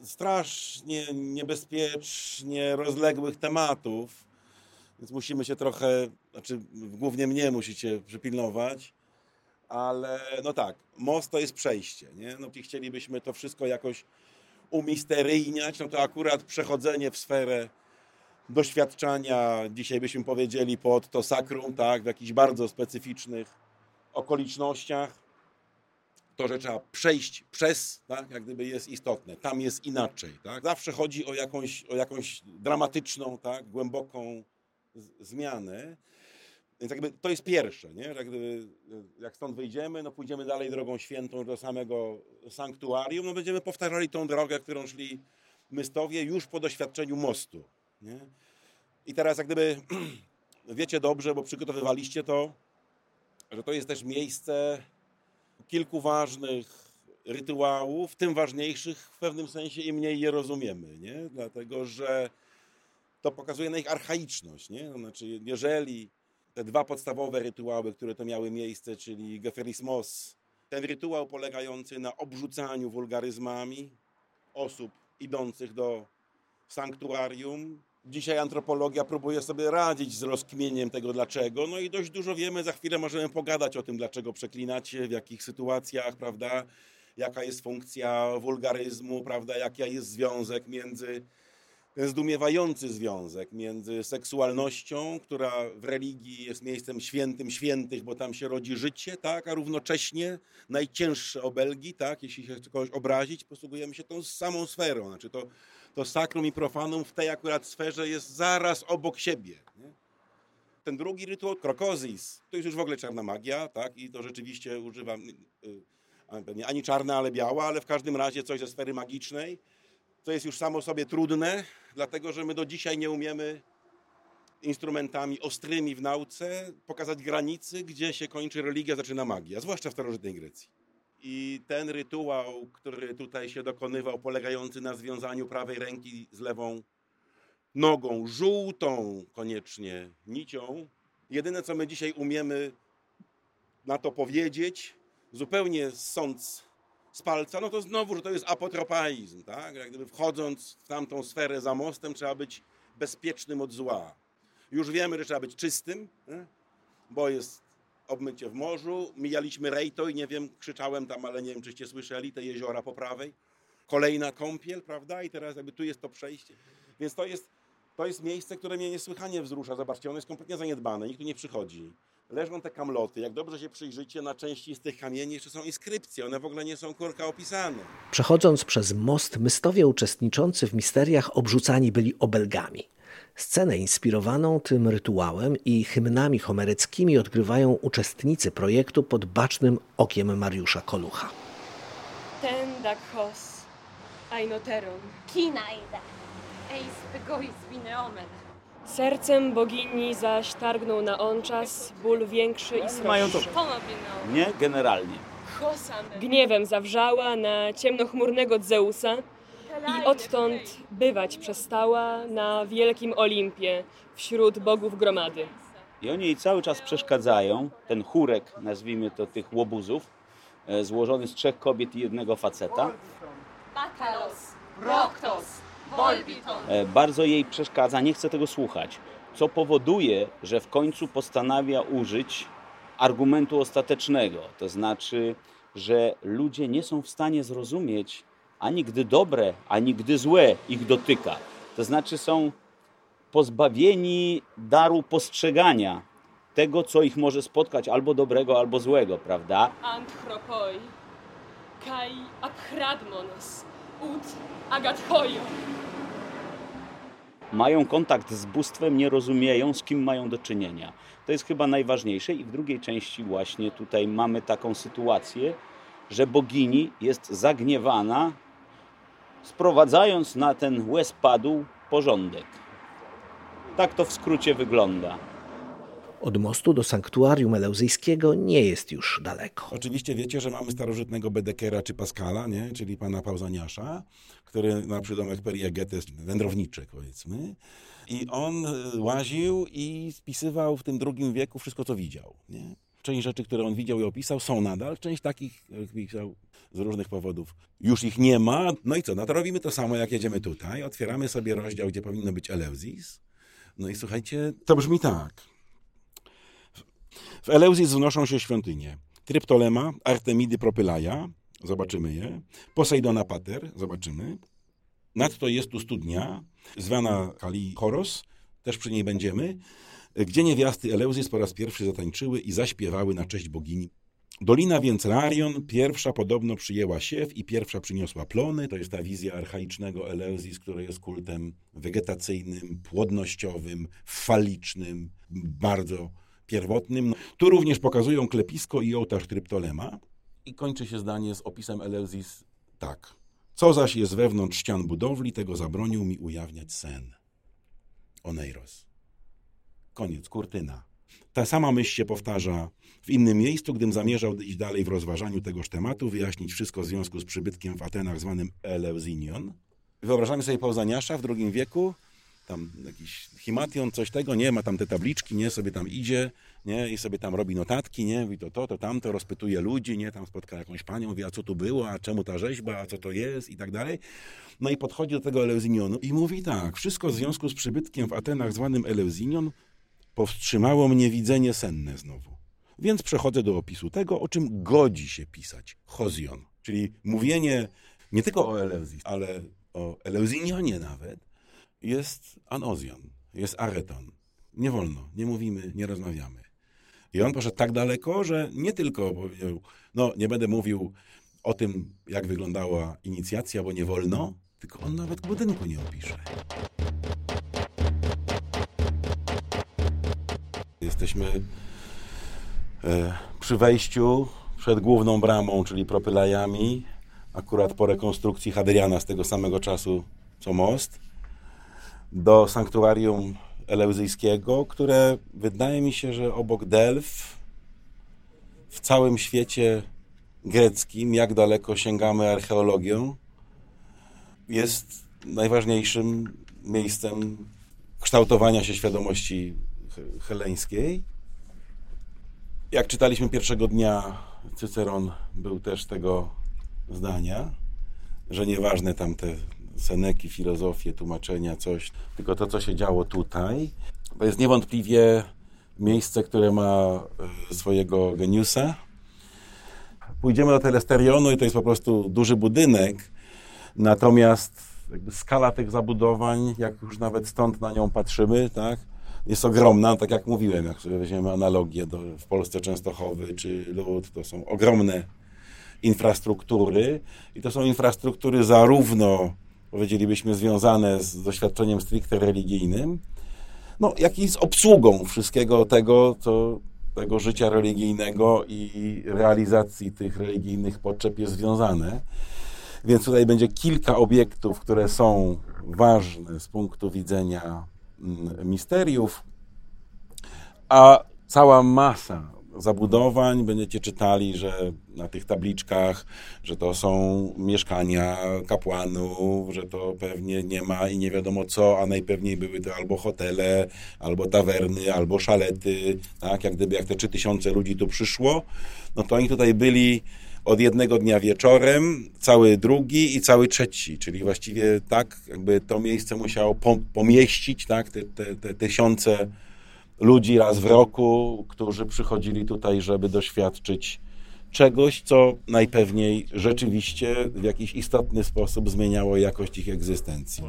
strasznie niebezpiecznie rozległych tematów, więc musimy się trochę, znaczy głównie mnie musicie przypilnować, ale no tak, most to jest przejście, nie? No chcielibyśmy to wszystko jakoś umisteryjniać, no to akurat przechodzenie w sferę doświadczania, dzisiaj byśmy powiedzieli pod to sakrum, tak, w jakichś bardzo specyficznych okolicznościach. To, że trzeba przejść przez, tak, jak gdyby jest istotne. Tam jest inaczej. Tak? Zawsze chodzi o jakąś, o jakąś dramatyczną, tak, głęboką zmianę. Więc jakby to jest pierwsze, nie? Jak, gdyby, jak stąd wyjdziemy, no pójdziemy dalej drogą świętą do samego sanktuarium, no będziemy powtarzali tą drogę, którą szli Mystowie już po doświadczeniu mostu. Nie? I teraz jak gdyby wiecie dobrze, bo przygotowywaliście to, że to jest też miejsce kilku ważnych rytuałów, tym ważniejszych w pewnym sensie im mniej je rozumiemy, nie? Dlatego, że to pokazuje na ich archaiczność, nie? Znaczy, jeżeli te dwa podstawowe rytuały, które to miały miejsce, czyli Geferismos, ten rytuał polegający na obrzucaniu wulgaryzmami osób idących do sanktuarium. Dzisiaj antropologia próbuje sobie radzić z rozkmieniem tego dlaczego, no i dość dużo wiemy, za chwilę możemy pogadać o tym, dlaczego przeklinacie, w jakich sytuacjach, prawda, jaka jest funkcja wulgaryzmu, prawda, jaki jest związek między, zdumiewający związek między seksualnością, która w religii jest miejscem świętym świętych, bo tam się rodzi życie, tak, a równocześnie najcięższe obelgi, tak, jeśli się kogoś obrazić, posługujemy się tą samą sferą, znaczy to to sakrum i profanum w tej akurat sferze jest zaraz obok siebie. Nie? ten drugi rytuał, krokozis, to jest już w ogóle czarna magia, tak? I to rzeczywiście używam y, y, ani czarna, ale biała, ale w każdym razie coś ze sfery magicznej. To jest już samo sobie trudne, dlatego że my do dzisiaj nie umiemy instrumentami ostrymi w nauce pokazać granicy, gdzie się kończy religia, zaczyna magia, zwłaszcza w starożytnej Grecji. I ten rytuał, który tutaj się dokonywał, polegający na związaniu prawej ręki z lewą nogą, żółtą koniecznie nicią, jedyne co my dzisiaj umiemy na to powiedzieć, zupełnie sąc z palca, no to znowu, że to jest apotropaizm, tak? Jak gdyby wchodząc w tamtą sferę za mostem, trzeba być bezpiecznym od zła. Już wiemy, że trzeba być czystym, bo jest obmycie w morzu. Mijaliśmy Rejto i nie wiem, krzyczałem tam, ale nie wiem, czyście słyszeli, te jeziora po prawej. Kolejna kąpiel, prawda? I teraz jakby tu jest to przejście. Więc to jest, to jest miejsce, które mnie niesłychanie wzrusza. Zobaczcie, ono jest kompletnie zaniedbane, nikt tu nie przychodzi. Leżą te kamloty, jak dobrze się przyjrzycie, na części z tych kamieni jeszcze są inskrypcje, one w ogóle nie są kurka opisane. Przechodząc przez most, mystowie uczestniczący w misteriach obrzucani byli obelgami. Scenę inspirowaną tym rytuałem i hymnami homeryckimi odgrywają uczestnicy projektu pod bacznym okiem Mariusza Kolucha. Ten dakhos, ainoteron. Kinaida. Eis bygois vineomen. Sercem bogini zaś targnął na on czas ból większy i sroższy. Mają to- Nie, generalnie. Gniewem zawrzała na ciemnochmurnego Zeusa i odtąd bywać przestała na wielkim Olimpie wśród bogów gromady. I oni jej cały czas przeszkadzają, ten chórek, nazwijmy to tych łobuzów, e, złożony z trzech kobiet i jednego faceta. Bakalos, Roktos, Volbiton. E, Bardzo jej przeszkadza, nie chce tego słuchać, co powoduje, że w końcu postanawia użyć argumentu ostatecznego. To znaczy, że ludzie nie są w stanie zrozumieć ani gdy dobre, ani gdy złe ich dotyka. To znaczy są pozbawieni daru postrzegania tego, co ich może spotkać albo dobrego, albo złego, prawda? Anthropoi, kai akhradmonos, ut agathoio. mają kontakt z bóstwem, nie rozumieją, z kim mają do czynienia. To jest chyba najważniejsze i w drugiej części właśnie tutaj mamy taką sytuację, że bogini jest zagniewana, sprowadzając na ten łez padł porządek. Tak to w skrócie wygląda. Od mostu do sanktuarium eleuzyjskiego nie jest już daleko. Oczywiście wiecie, że mamy starożytnego Bedekera czy Pascala, nie? czyli pana Pauzaniasza, który na przydomek Periegetes, wędrowniczy powiedzmy. I on e, łaził i spisywał w tym drugim wieku wszystko, co widział. Nie? Część rzeczy, które on widział i opisał, są nadal. Część takich, jak pisał z różnych powodów, już ich nie ma. No i co? No to robimy to samo, jak jedziemy tutaj. Otwieramy sobie rozdział, gdzie powinno być Eleuzis. No i słuchajcie, to brzmi tak. W Eleuzis wznoszą się świątynie. Tryptolema, Artemidy Propylaja, zobaczymy je. Posejdona Pater, zobaczymy. Nadto jest tu studnia, zwana Kali Choros, też przy niej będziemy, gdzie niewiasty Eleuzis po raz pierwszy zatańczyły i zaśpiewały na cześć bogini. Dolina więc Rarion pierwsza podobno przyjęła siew i pierwsza przyniosła plony. To jest ta wizja archaicznego Eleuzis, który jest kultem wegetacyjnym, płodnościowym, falicznym, bardzo pierwotnym. Tu również pokazują klepisko i ołtarz Tryptolema. I kończy się zdanie z opisem Eleuzis tak. Co zaś jest wewnątrz ścian budowli, tego zabronił mi ujawniać sen. Oneiros. Koniec, kurtyna. Ta sama myśl się powtarza w innym miejscu, gdym zamierzał iść dalej w rozważaniu tegoż tematu, wyjaśnić wszystko w związku z przybytkiem w Atenach zwanym Eleusinion. Wyobrażamy sobie Pauzaniasza w II wieku, tam jakiś Himation, coś tego, nie, ma tam te tabliczki, nie, sobie tam idzie, nie, i sobie tam robi notatki, nie, mówi to to, to tamto, rozpytuje ludzi, nie, tam spotka jakąś panią, mówi, a co tu było, a czemu ta rzeźba, a co to jest i tak dalej. No i podchodzi do tego Eleusinionu i mówi tak, wszystko w związku z przybytkiem w Atenach zwanym Eleusinion powstrzymało mnie widzenie senne znowu. Więc przechodzę do opisu tego, o czym godzi się pisać. Chozion, czyli mówienie nie tylko o Eleuzji, ale o Eleusinionie nawet, jest anozion, jest areton. Nie wolno, nie mówimy, nie rozmawiamy. I on poszedł tak daleko, że nie tylko powiedział, no nie będę mówił o tym, jak wyglądała inicjacja, bo nie wolno, tylko on nawet budynku nie opisze. Jesteśmy e, przy wejściu przed główną bramą, czyli propylajami, akurat po rekonstrukcji Hadriana z tego samego czasu co most, do sanktuarium eleuzyjskiego, które wydaje mi się, że obok Delf w całym świecie greckim, jak daleko sięgamy archeologią, jest najważniejszym miejscem kształtowania się świadomości heleńskiej. Jak czytaliśmy pierwszego dnia, Cyceron był też tego zdania, że nieważne tam te seneki, filozofie, tłumaczenia, coś, tylko to, co się działo tutaj, to jest niewątpliwie miejsce, które ma e, swojego geniusa. Pójdziemy do Telesterionu i to jest po prostu duży budynek, natomiast skala tych zabudowań, jak już nawet stąd na nią patrzymy, tak, jest ogromna, tak jak mówiłem, jak sobie weźmiemy analogię do, w Polsce Częstochowy czy Lud, to są ogromne infrastruktury i to są infrastruktury zarówno, powiedzielibyśmy, związane z doświadczeniem stricte religijnym, no, jak i z obsługą wszystkiego tego, co tego życia religijnego i realizacji tych religijnych potrzeb jest związane. Więc tutaj będzie kilka obiektów, które są ważne z punktu widzenia misteriów, a cała masa zabudowań będziecie czytali, że na tych tabliczkach, że to są mieszkania kapłanów, że to pewnie nie ma i nie wiadomo co, a najpewniej były to albo hotele, albo tawerny, albo szalety, tak, jak gdyby jak te 3000 ludzi tu przyszło, no to oni tutaj byli od jednego dnia wieczorem, cały drugi i cały trzeci, czyli właściwie tak, jakby to miejsce musiało pom- pomieścić, tak, te, te, te tysiące ludzi raz w roku, którzy przychodzili tutaj, żeby doświadczyć czegoś, co najpewniej rzeczywiście w jakiś istotny sposób zmieniało jakość ich egzystencji.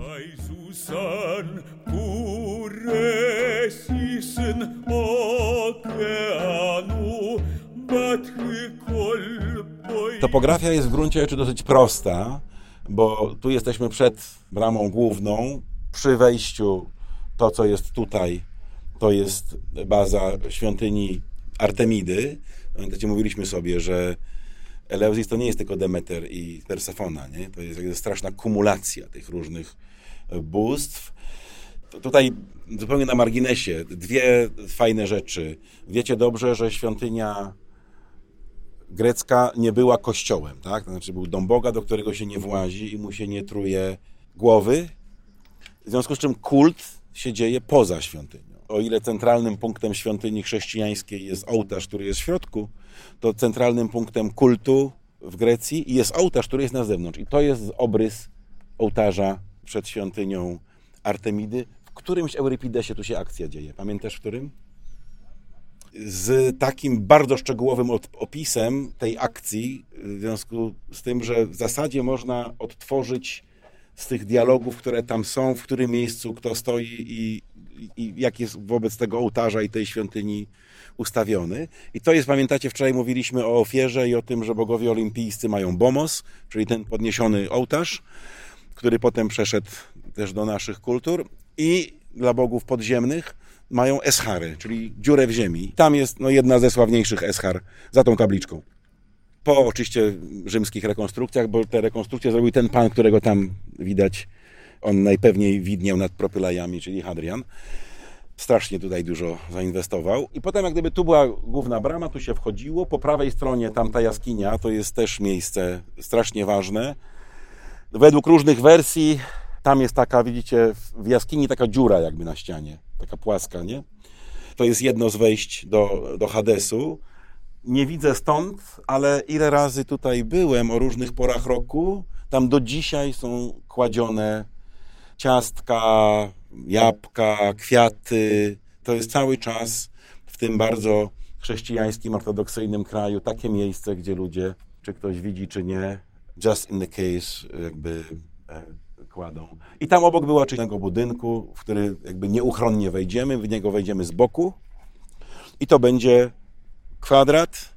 Kolpoj Topografia jest w gruncie rzeczy dosyć prosta, bo tu jesteśmy przed bramą główną. Przy wejściu to, co jest tutaj, to jest baza świątyni Artemidy. Pamiętacie, mówiliśmy sobie, że Eleuzis to nie jest tylko Demeter i Persefona, nie? To jest straszna kumulacja tych różnych bóstw. Tutaj zupełnie na marginesie dwie fajne rzeczy. Wiecie dobrze, że świątynia grecka nie była kościołem, tak? To znaczy był dom Boga, do którego się nie włazi i mu się nie truje głowy. W związku z czym kult się dzieje poza świątynią. O ile centralnym punktem świątyni chrześcijańskiej jest ołtarz, który jest w środku, to centralnym punktem kultu w Grecji jest ołtarz, który jest na zewnątrz. I to jest obrys ołtarza przed świątynią Artemidy. W którymś Eurypidesie tu się akcja dzieje. Pamiętasz w którym? Z takim bardzo szczegółowym opisem tej akcji, w związku z tym, że w zasadzie można odtworzyć z tych dialogów, które tam są, w którym miejscu kto stoi i, i jak jest wobec tego ołtarza i tej świątyni ustawiony. I to jest, pamiętacie, wczoraj mówiliśmy o ofierze i o tym, że bogowie olimpijscy mają bomos, czyli ten podniesiony ołtarz, który potem przeszedł też do naszych kultur i dla bogów podziemnych mają eschary, czyli dziurę w ziemi. Tam jest no, jedna ze sławniejszych eschar za tą tabliczką. Po oczywiście rzymskich rekonstrukcjach, bo te rekonstrukcje zrobił ten pan, którego tam widać. On najpewniej widniał nad propylajami, czyli Hadrian. Strasznie tutaj dużo zainwestował. I potem jak gdyby tu była główna brama, tu się wchodziło. Po prawej stronie tamta jaskinia, to jest też miejsce strasznie ważne. Według różnych wersji tam jest taka, widzicie, w jaskini taka dziura jakby na ścianie, taka płaska, nie? To jest jedno z wejść do, do Hadesu. Nie widzę stąd, ale ile razy tutaj byłem o różnych porach roku, tam do dzisiaj są kładzione ciastka, jabłka, kwiaty. To jest cały czas w tym bardzo chrześcijańskim, ortodoksyjnym kraju takie miejsce, gdzie ludzie, czy ktoś widzi, czy nie, just in the case, jakby e, I tam obok była część budynku, w który jakby nieuchronnie wejdziemy, w niego wejdziemy z boku i to będzie kwadrat,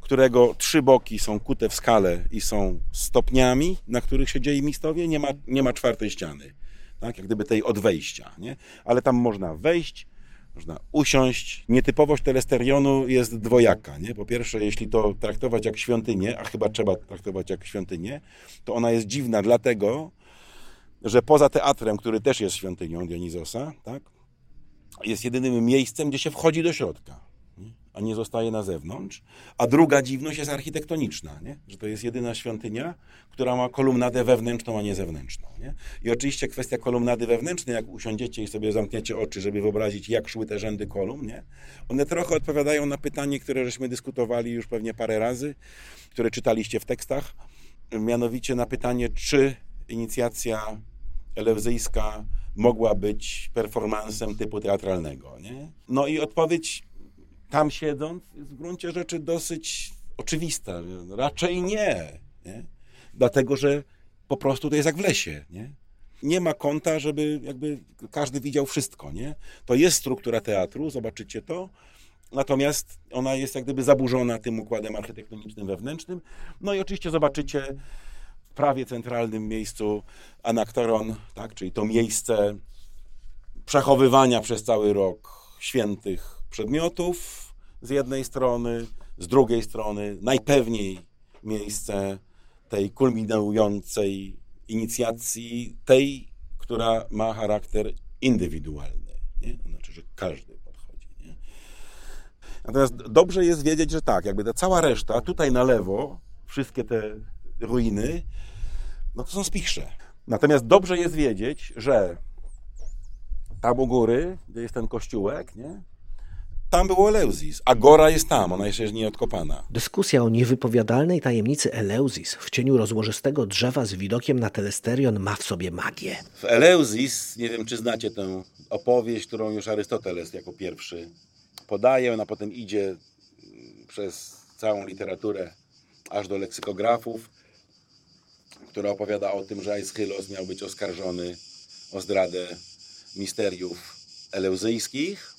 którego trzy boki są kute w skale i są stopniami, na których się dzieje mistowie, nie ma, nie ma czwartej ściany, tak, jak gdyby tej od wejścia, nie? ale tam można wejść, Można usiąść. Nietypowość telesterionu jest dwojaka. Nie? Po pierwsze, jeśli to traktować jak świątynię, a chyba trzeba traktować jak świątynię, to ona jest dziwna dlatego, że poza teatrem, który też jest świątynią Dionizosa, tak, jest jedynym miejscem, gdzie się wchodzi do środka, nie? a nie zostaje na zewnątrz. A druga dziwność jest architektoniczna, nie? że to jest jedyna świątynia, która ma kolumnadę wewnętrzną, a nie zewnętrzną. Nie? I oczywiście kwestia kolumnady wewnętrznej, jak usiądziecie i sobie zamkniecie oczy, żeby wyobrazić, jak szły te rzędy kolumn, nie? one trochę odpowiadają na pytanie, które żeśmy dyskutowali już pewnie parę razy, które czytaliście w tekstach, mianowicie na pytanie, czy inicjacja eleuzyjska mogła być performansem typu teatralnego. Nie? No i odpowiedź tam siedząc jest w gruncie rzeczy dosyć oczywista. Raczej nie. nie? Dlatego, że po prostu to jest jak w lesie. Nie? nie ma kąta, żeby jakby każdy widział wszystko. Nie? To jest struktura teatru, zobaczycie to. Natomiast ona jest jak gdyby zaburzona tym układem architektonicznym wewnętrznym. No i oczywiście zobaczycie prawie centralnym miejscu anaktoron, tak, czyli to miejsce przechowywania przez cały rok świętych przedmiotów z jednej strony, z drugiej strony najpewniej miejsce tej kulminującej inicjacji, tej, która ma charakter indywidualny. Nie? Znaczy, że każdy podchodzi. Nie? Natomiast dobrze jest wiedzieć, że tak, jakby ta cała reszta, tutaj na lewo, wszystkie te ruiny, no to są spichrze. Natomiast dobrze jest wiedzieć, że tam u góry, gdzie jest ten kościółek, nie? tam było Eleuzis, a Gora jest tam, ona jeszcze jest nieodkopana. Dyskusja o niewypowiadalnej tajemnicy Eleuzis w cieniu rozłożystego drzewa z widokiem na telesterion ma w sobie magię. W Eleuzis, nie wiem czy znacie tę opowieść, którą już Arystoteles jako pierwszy podaje, ona potem idzie przez całą literaturę aż do leksykografów, która opowiada o tym, że Aeschylos miał być oskarżony o zdradę misteriów eleuzyjskich.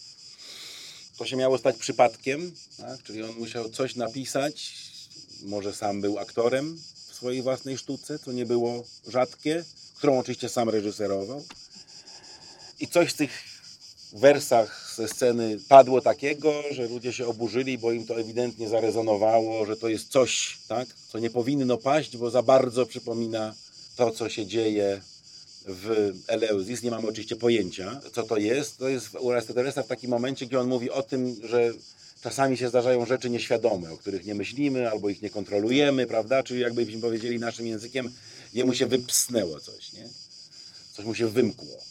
To się miało stać przypadkiem, tak? czyli on musiał coś napisać, może sam był aktorem w swojej własnej sztuce, co nie było rzadkie, którą oczywiście sam reżyserował. I coś w tych wersach ze sceny padło takiego, że ludzie się oburzyli, bo im to ewidentnie zarezonowało, że to jest coś, tak, co nie powinno paść, bo za bardzo przypomina to, co się dzieje w Eleuzis. Nie mamy oczywiście pojęcia, co to jest. To jest u Arystotelesa w takim momencie, gdzie on mówi o tym, że czasami się zdarzają rzeczy nieświadome, o których nie myślimy albo ich nie kontrolujemy, prawda? Czyli jakbyśmy powiedzieli naszym językiem, jemu się wypsnęło coś, nie? Coś mu się wymkło.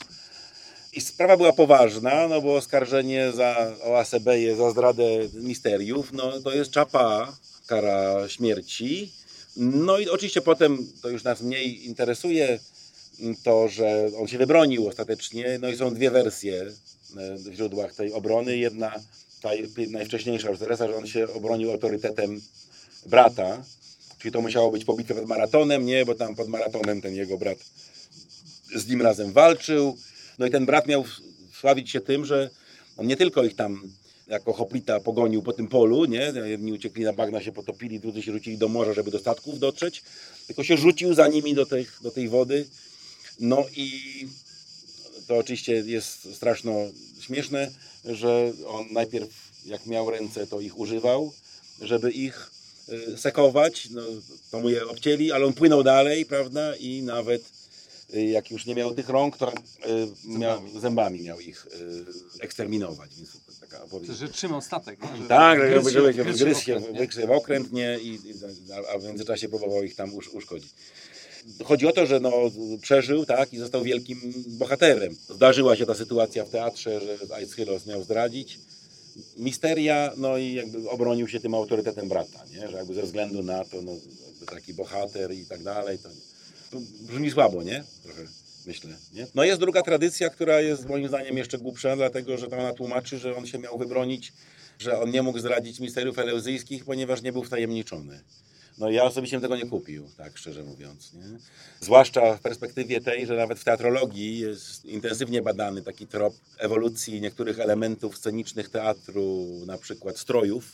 I sprawa była poważna, no bo oskarżenie za, o za zdradę misteriów, no to jest czapa, kara śmierci. No i oczywiście potem, to już nas mniej interesuje, to, że on się wybronił ostatecznie. No i są dwie wersje e, w źródłach tej obrony. Jedna, ta najwcześniejsza już Teresa, że on się obronił autorytetem brata, czyli to musiało być pobite przed maratonem, nie, bo tam pod maratonem ten jego brat z nim razem walczył. No i ten brat miał sławić się tym, że on nie tylko ich tam jako hoplita pogonił po tym polu, nie? Jedni uciekli na bagna, się potopili, drudzy się rzucili do morza, żeby do statków dotrzeć, tylko się rzucił za nimi do tej, do tej wody. No i to oczywiście jest straszno śmieszne, że on najpierw jak miał ręce, to ich używał, żeby ich y, sekować, no, to mu je obcięli, ale on płynął dalej, prawda, i nawet jak już nie miał tych rąk, to y, miał, zębami miał ich eksterminować. Więc to taka opowieść. Że trzymał statek. nie? Że Tak, gryzł żeby, się- żeby gryzł się gryzł w się, okręt, nie? wygryzł w okręt, nie? I, a- w międzyczasie próbował ich tam usz, uszkodzić. Chodzi o to, że no, przeżył tak, i został wielkim bohaterem. Zdarzyła się ta sytuacja w teatrze, że Aeschylos miał zdradzić misteria, no i jakby obronił się tym autorytetem brata, nie? że jakby ze względu na to, no, taki bohater i tak dalej, to brzmi słabo, nie? Trochę myślę, nie? No jest druga tradycja, która jest moim zdaniem jeszcze głupsza, dlatego, że to ona tłumaczy, że on się miał wybronić, że on nie mógł zdradzić misteriów eleuzyjskich, ponieważ nie był wtajemniczony. No ja osobiście bym tego nie kupił, tak szczerze mówiąc. Nie? Zwłaszcza w perspektywie tej, że nawet w teatrologii jest intensywnie badany taki trop ewolucji niektórych elementów scenicznych teatru, na przykład strojów,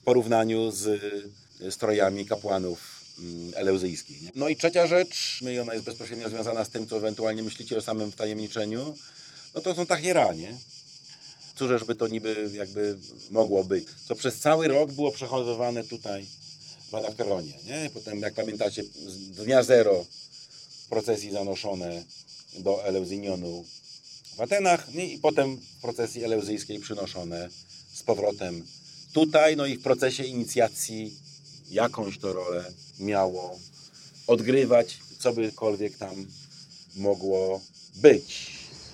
w porównaniu z strojami kapłanów mm, eleuzyjskich. Nie? No i trzecia rzecz, no i ona jest bezpośrednio związana z tym, co ewentualnie myślicie o samym wtajemniczeniu, no to są tachiera, nie? cóżeż by to niby jakby mogło być. Co przez cały rok było przechowywane tutaj w Anakteronie, nie? Potem, jak pamiętacie, z dnia zero procesji zanoszone do Eleuzinionu w Atenach nie? i potem w procesji eleuzyjskiej przynoszone z powrotem tutaj, no i w procesie inicjacji jakąś to rolę miało odgrywać, co tam mogło być.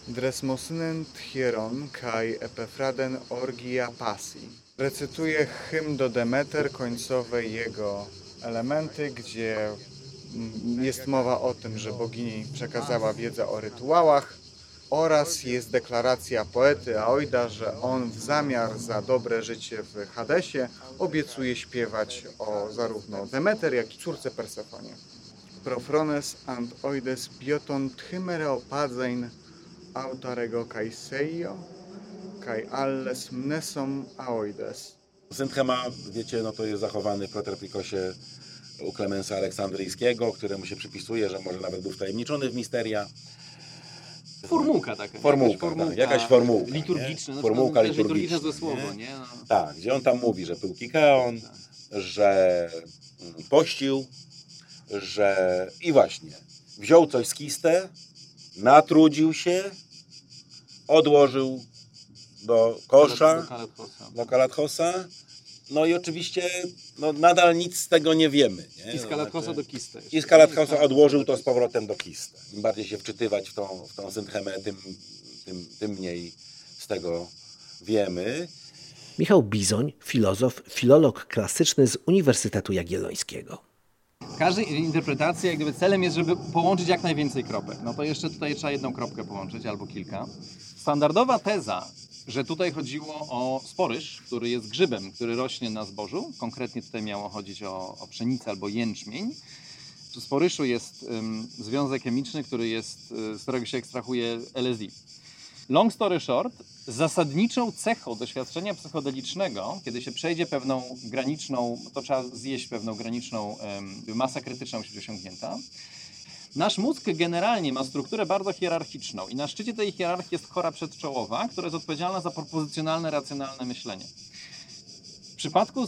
Dresmosynen hieron kai epefraden orgia passi. Recytuje hymn do Demeter, końcowe jego elementy, gdzie jest mowa o tym, że bogini przekazała wiedzę o rytuałach oraz jest deklaracja poety Aoida, że on w zamiar za dobre życie w Hadesie obiecuje śpiewać o zarówno Demeter, jak i córce Persefonie. Profrones and oides bioton thymereo padzein autarego kai seio kai alles mnesom aoides. Synthema, wiecie, no to jest zachowany w Proterpikosie u Klemensa Aleksandryjskiego, któremu się przypisuje, że może nawet był wtajemniczony w misteria. Formułka taka. Formułka, jakaś tak, jakaś formułka. Liturgiczna. nie? no, Formułka też liturgiczne liturgiczna. ze słowo, nie? nie? No. Tak, gdzie on tam mówi, że był kikeon, że mm, pościł, że i właśnie wziął coś z kistę, natrudził się, odłożył do kosza, Do Kalathosa. No i oczywiście no, nadal nic z tego nie wiemy. Nie? I z No, znaczy- do Kiste. I z kalathosa odłożył to z powrotem do kistę. Im bardziej się wczytywać w tą, w tą synchemę, tym, tym, tym mniej z tego wiemy. Michał Bizoń, filozof, filolog klasyczny z Uniwersytetu Jagiellońskiego. Każdej interpretacji jak gdyby celem jest, żeby połączyć jak najwięcej kropek. No to jeszcze tutaj trzeba jedną kropkę połączyć albo kilka. Standardowa teza, że tutaj chodziło o sporyż, który jest grzybem, który rośnie na zbożu. Konkretnie tutaj miało chodzić o, o pszenicę albo jęczmień. W sporyszu jest związek chemiczny, który jest, y, z którego się ekstrahuje LSD. Long story short, zasadniczą cechą doświadczenia psychodelicznego, kiedy się przejdzie pewną graniczną, to trzeba zjeść pewną graniczną, krytyczna musi być osiągnięta. Nasz mózg generalnie ma strukturę bardzo hierarchiczną i na szczycie tej hierarchii jest chora przedczołowa, która jest odpowiedzialna za propozycjonalne, racjonalne myślenie. W przypadku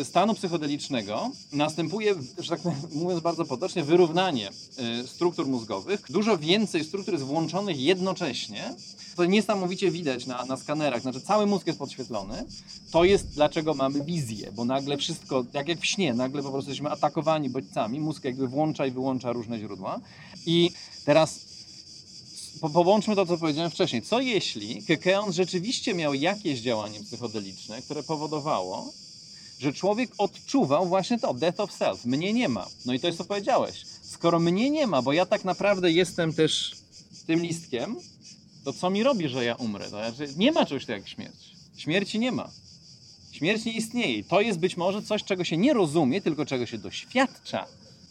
y, stanu psychodelicznego następuje, że tak mówiąc bardzo potocznie, wyrównanie y, struktur mózgowych. Dużo więcej struktur jest włączonych jednocześnie. To niesamowicie widać na, na skanerach. Znaczy cały mózg jest podświetlony. To jest dlaczego mamy wizję, bo nagle wszystko, tak jak w śnie, nagle po prostu jesteśmy atakowani bodźcami. Mózg jakby włącza i wyłącza różne źródła. I teraz po, połączmy to, co powiedziałem wcześniej. Co jeśli Kekeon rzeczywiście miał jakieś działanie psychodeliczne, które powodowało, że człowiek odczuwał właśnie to, death of self. Mnie nie ma. No i to jest, co powiedziałeś. Skoro mnie nie ma, bo ja tak naprawdę jestem też tym listkiem, to co mi robi, że ja umrę? To znaczy, nie ma czegoś takiego jak śmierć. Śmierci nie ma. Śmierć nie istnieje. To jest być może coś, czego się nie rozumie, tylko czego się doświadcza.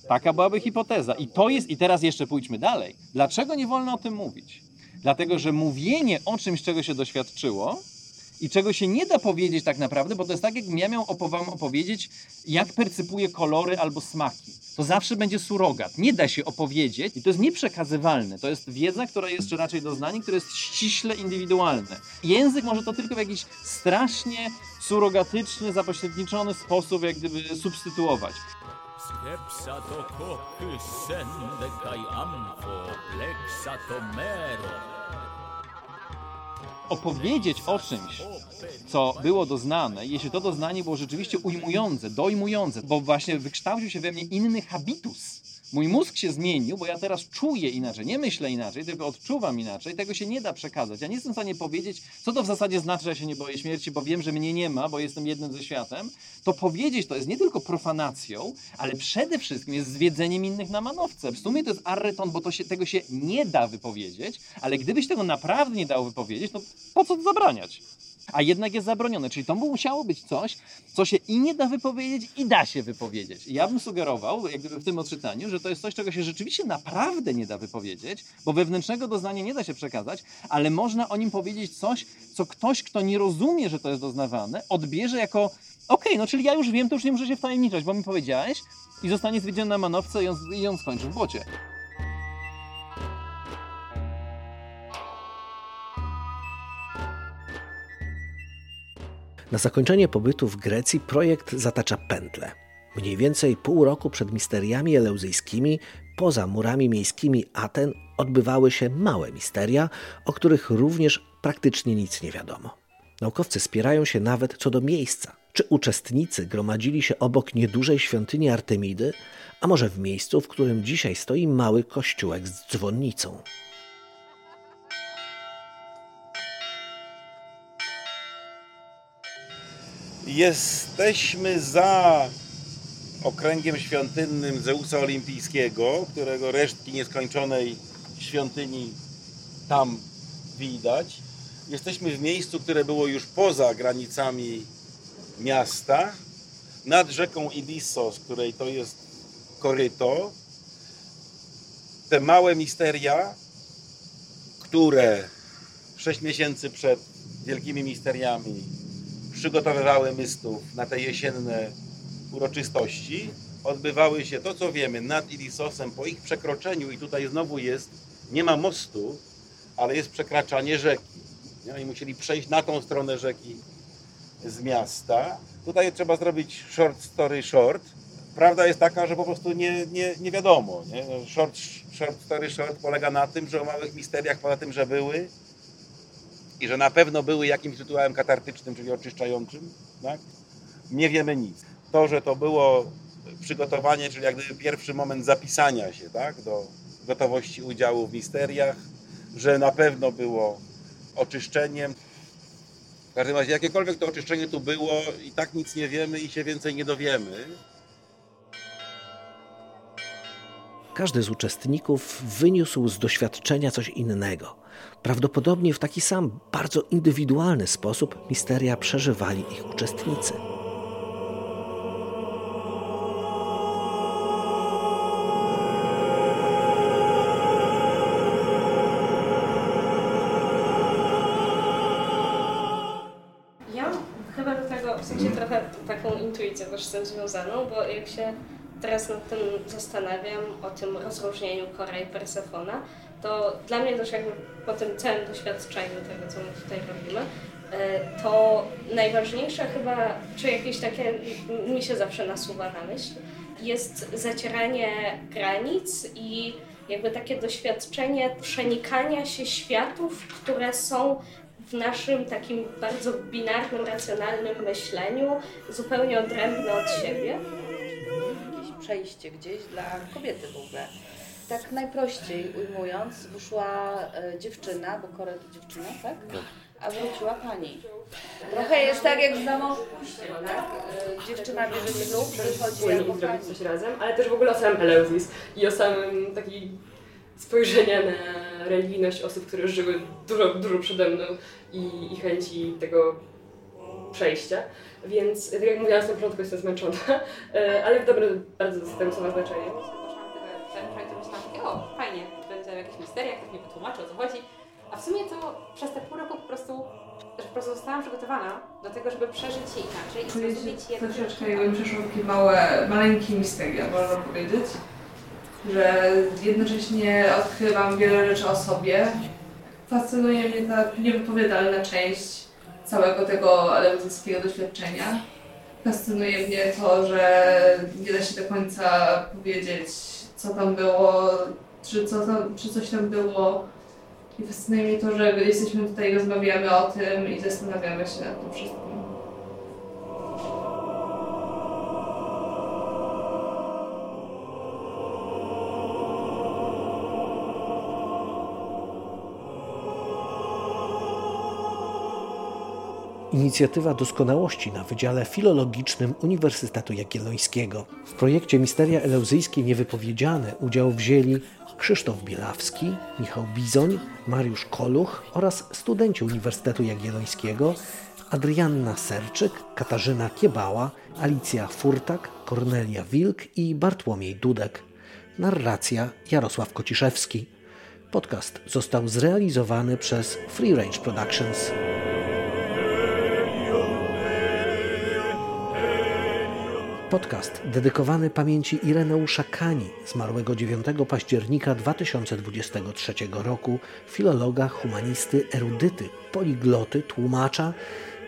Taka byłaby hipoteza. I to jest, i teraz jeszcze pójdźmy dalej. Dlaczego nie wolno o tym mówić? Dlatego, że mówienie o czymś, czego się doświadczyło i czego się nie da powiedzieć tak naprawdę, bo to jest tak, jakbym ja miał opo- wam opowiedzieć, jak percypuję kolory albo smaki. To zawsze będzie surogat. Nie da się opowiedzieć i to jest nieprzekazywalne. To jest wiedza, która jest, czy raczej doznanie, które jest ściśle indywidualne. Język może to tylko w jakiś strasznie surogatyczny, zapośredniczony sposób jak gdyby substytuować. Skepsa to koky sende kai ampho plexa to mero. Opowiedzieć o czymś, co było doznane, jeśli to doznanie było rzeczywiście ujmujące, dojmujące, bo właśnie wykształcił się we mnie inny habitus. Mój mózg się zmienił, bo ja teraz czuję inaczej, nie myślę inaczej, tylko odczuwam inaczej. Tego się nie da przekazać. Ja nie jestem w stanie powiedzieć, co to w zasadzie znaczy, że ja się nie boję śmierci, bo wiem, że mnie nie ma, bo jestem jednym ze światem. To powiedzieć to jest nie tylko profanacją, ale przede wszystkim jest zwiedzeniem innych na manowce. W sumie to jest arreton, bo to się, tego się nie da wypowiedzieć, ale gdybyś tego naprawdę nie dał wypowiedzieć, to po co to zabraniać? A jednak jest zabronione, czyli to musiało być coś, co się i nie da wypowiedzieć, i da się wypowiedzieć. I ja bym sugerował, jak gdyby w tym odczytaniu, że to jest coś, czego się rzeczywiście naprawdę nie da wypowiedzieć, bo wewnętrznego doznania nie da się przekazać, ale można o nim powiedzieć coś, co ktoś, kto nie rozumie, że to jest doznawane, odbierze jako okej, no czyli ja już wiem, to już nie muszę się wtajemniczać, bo mi powiedziałeś i zostanie zwiedziony na manowce i on, i on skończy w błocie. Na zakończenie pobytu w Grecji projekt zatacza pętlę. Mniej więcej pół roku przed misteriami eleuzyjskimi, poza murami miejskimi Aten, odbywały się małe misteria, o których również praktycznie nic nie wiadomo. Naukowcy spierają się nawet co do miejsca. Czy uczestnicy gromadzili się obok niedużej świątyni Artemidy, a może w miejscu, w którym dzisiaj stoi mały kościółek z dzwonnicą? Jesteśmy za okręgiem świątynnym Zeusa Olimpijskiego, którego resztki nieskończonej świątyni tam widać. Jesteśmy w miejscu, które było już poza granicami miasta, nad rzeką Idissos, której to jest koryto. Te małe misteria, które 6 miesięcy przed wielkimi misteriami przygotowywały mystów na te jesienne uroczystości, odbywały się to, co wiemy, nad Idissosem po ich przekroczeniu i tutaj znowu jest, nie ma mostu, ale jest przekraczanie rzeki. Oni musieli przejść na tą stronę rzeki z miasta. Tutaj trzeba zrobić short story short. Prawda jest taka, że po prostu nie, nie, nie wiadomo. Nie? Short, short story short polega na tym, że o małych misteriach, poza tym, że były że na pewno były jakimś rytuałem katartycznym, czyli oczyszczającym, tak? nie wiemy nic. To, że to było przygotowanie, czyli jak gdyby pierwszy moment zapisania się tak? do gotowości udziału w misteriach, że na pewno było oczyszczeniem. W każdym razie, jakiekolwiek to oczyszczenie tu było, i tak nic nie wiemy i się więcej nie dowiemy. Każdy z uczestników wyniósł z doświadczenia coś innego. Prawdopodobnie w taki sam, bardzo indywidualny sposób misteria przeżywali ich uczestnicy. Ja chyba do tego, w sensie trochę taką intuicję też z tym związaną, bo jak się teraz nad tym zastanawiam, o tym rozróżnieniu Kora i Persefona, to dla mnie też jakby po tym całym doświadczeniu tego, co my tutaj robimy, e, to najważniejsze chyba, czy jakieś takie, mi się zawsze nasuwa na myśl, jest zacieranie granic i jakby takie doświadczenie przenikania się światów, które są w naszym takim bardzo binarnym, racjonalnym myśleniu zupełnie odrębne od siebie. Przejście gdzieś dla kobiety w ogóle. Tak najprościej ujmując, wyszła e, dziewczyna, bo Kore to dziewczyna, tak? A wróciła pani. Trochę jest tak jak z damą, tak? E, dziewczyna bierze ślub, wychodzi wspólnie jako i zrobić pani. coś razem, ale też w ogóle o samym Eleuzis i o samym takiej spojrzenia na religijność osób, które żyły dużo, dużo przede mną i, i chęci tego przejścia. Więc tak jak mówiłam na początku, jestem zmęczona, e, ale w dobrym bardzo system słowa znaczenie. O fajnie, będzie jakieś misteria, ktoś mi wytłumaczy o co chodzi. A w sumie to przez te pół roku po prostu, że po prostu zostałam przygotowana do tego, żeby przeżyć je inaczej i Czuję zrozumieć się jedno. troszeczkę jakbym przeszła takie małe, maleńkie misteria, można powiedzieć. Że jednocześnie odkrywam wiele rzeczy o sobie. Fascynuje mnie ta niewypowiadalna część całego tego eleuzyjskiego doświadczenia. Fascynuje mnie to, że nie da się do końca powiedzieć, co tam było, czy, co tam, czy coś tam było. I fascynuje mnie to, że jesteśmy tutaj, rozmawiamy o tym i zastanawiamy się nad tym wszystkim. Inicjatywa doskonałości na Wydziale Filologicznym Uniwersytetu Jagiellońskiego. W projekcie Misteria Eleuzyjskie Niewypowiedziane udział wzięli Krzysztof Bielawski, Michał Bizoń, Mariusz Koluch oraz studenci Uniwersytetu Jagiellońskiego Adrianna Serczyk, Katarzyna Kiebała, Alicja Furtak, Kornelia Wilk i Bartłomiej Dudek. Narracja Jarosław Kociszewski. Podcast został zrealizowany przez Free Range Productions. podcast dedykowany pamięci Ireneusza Kani, zmarłego 9 października 2023 roku, filologa, humanisty, erudyty, poligloty, tłumacza,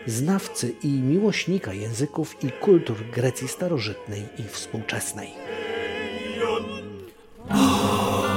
znawcy i miłośnika języków i kultur Grecji starożytnej i współczesnej. Oh.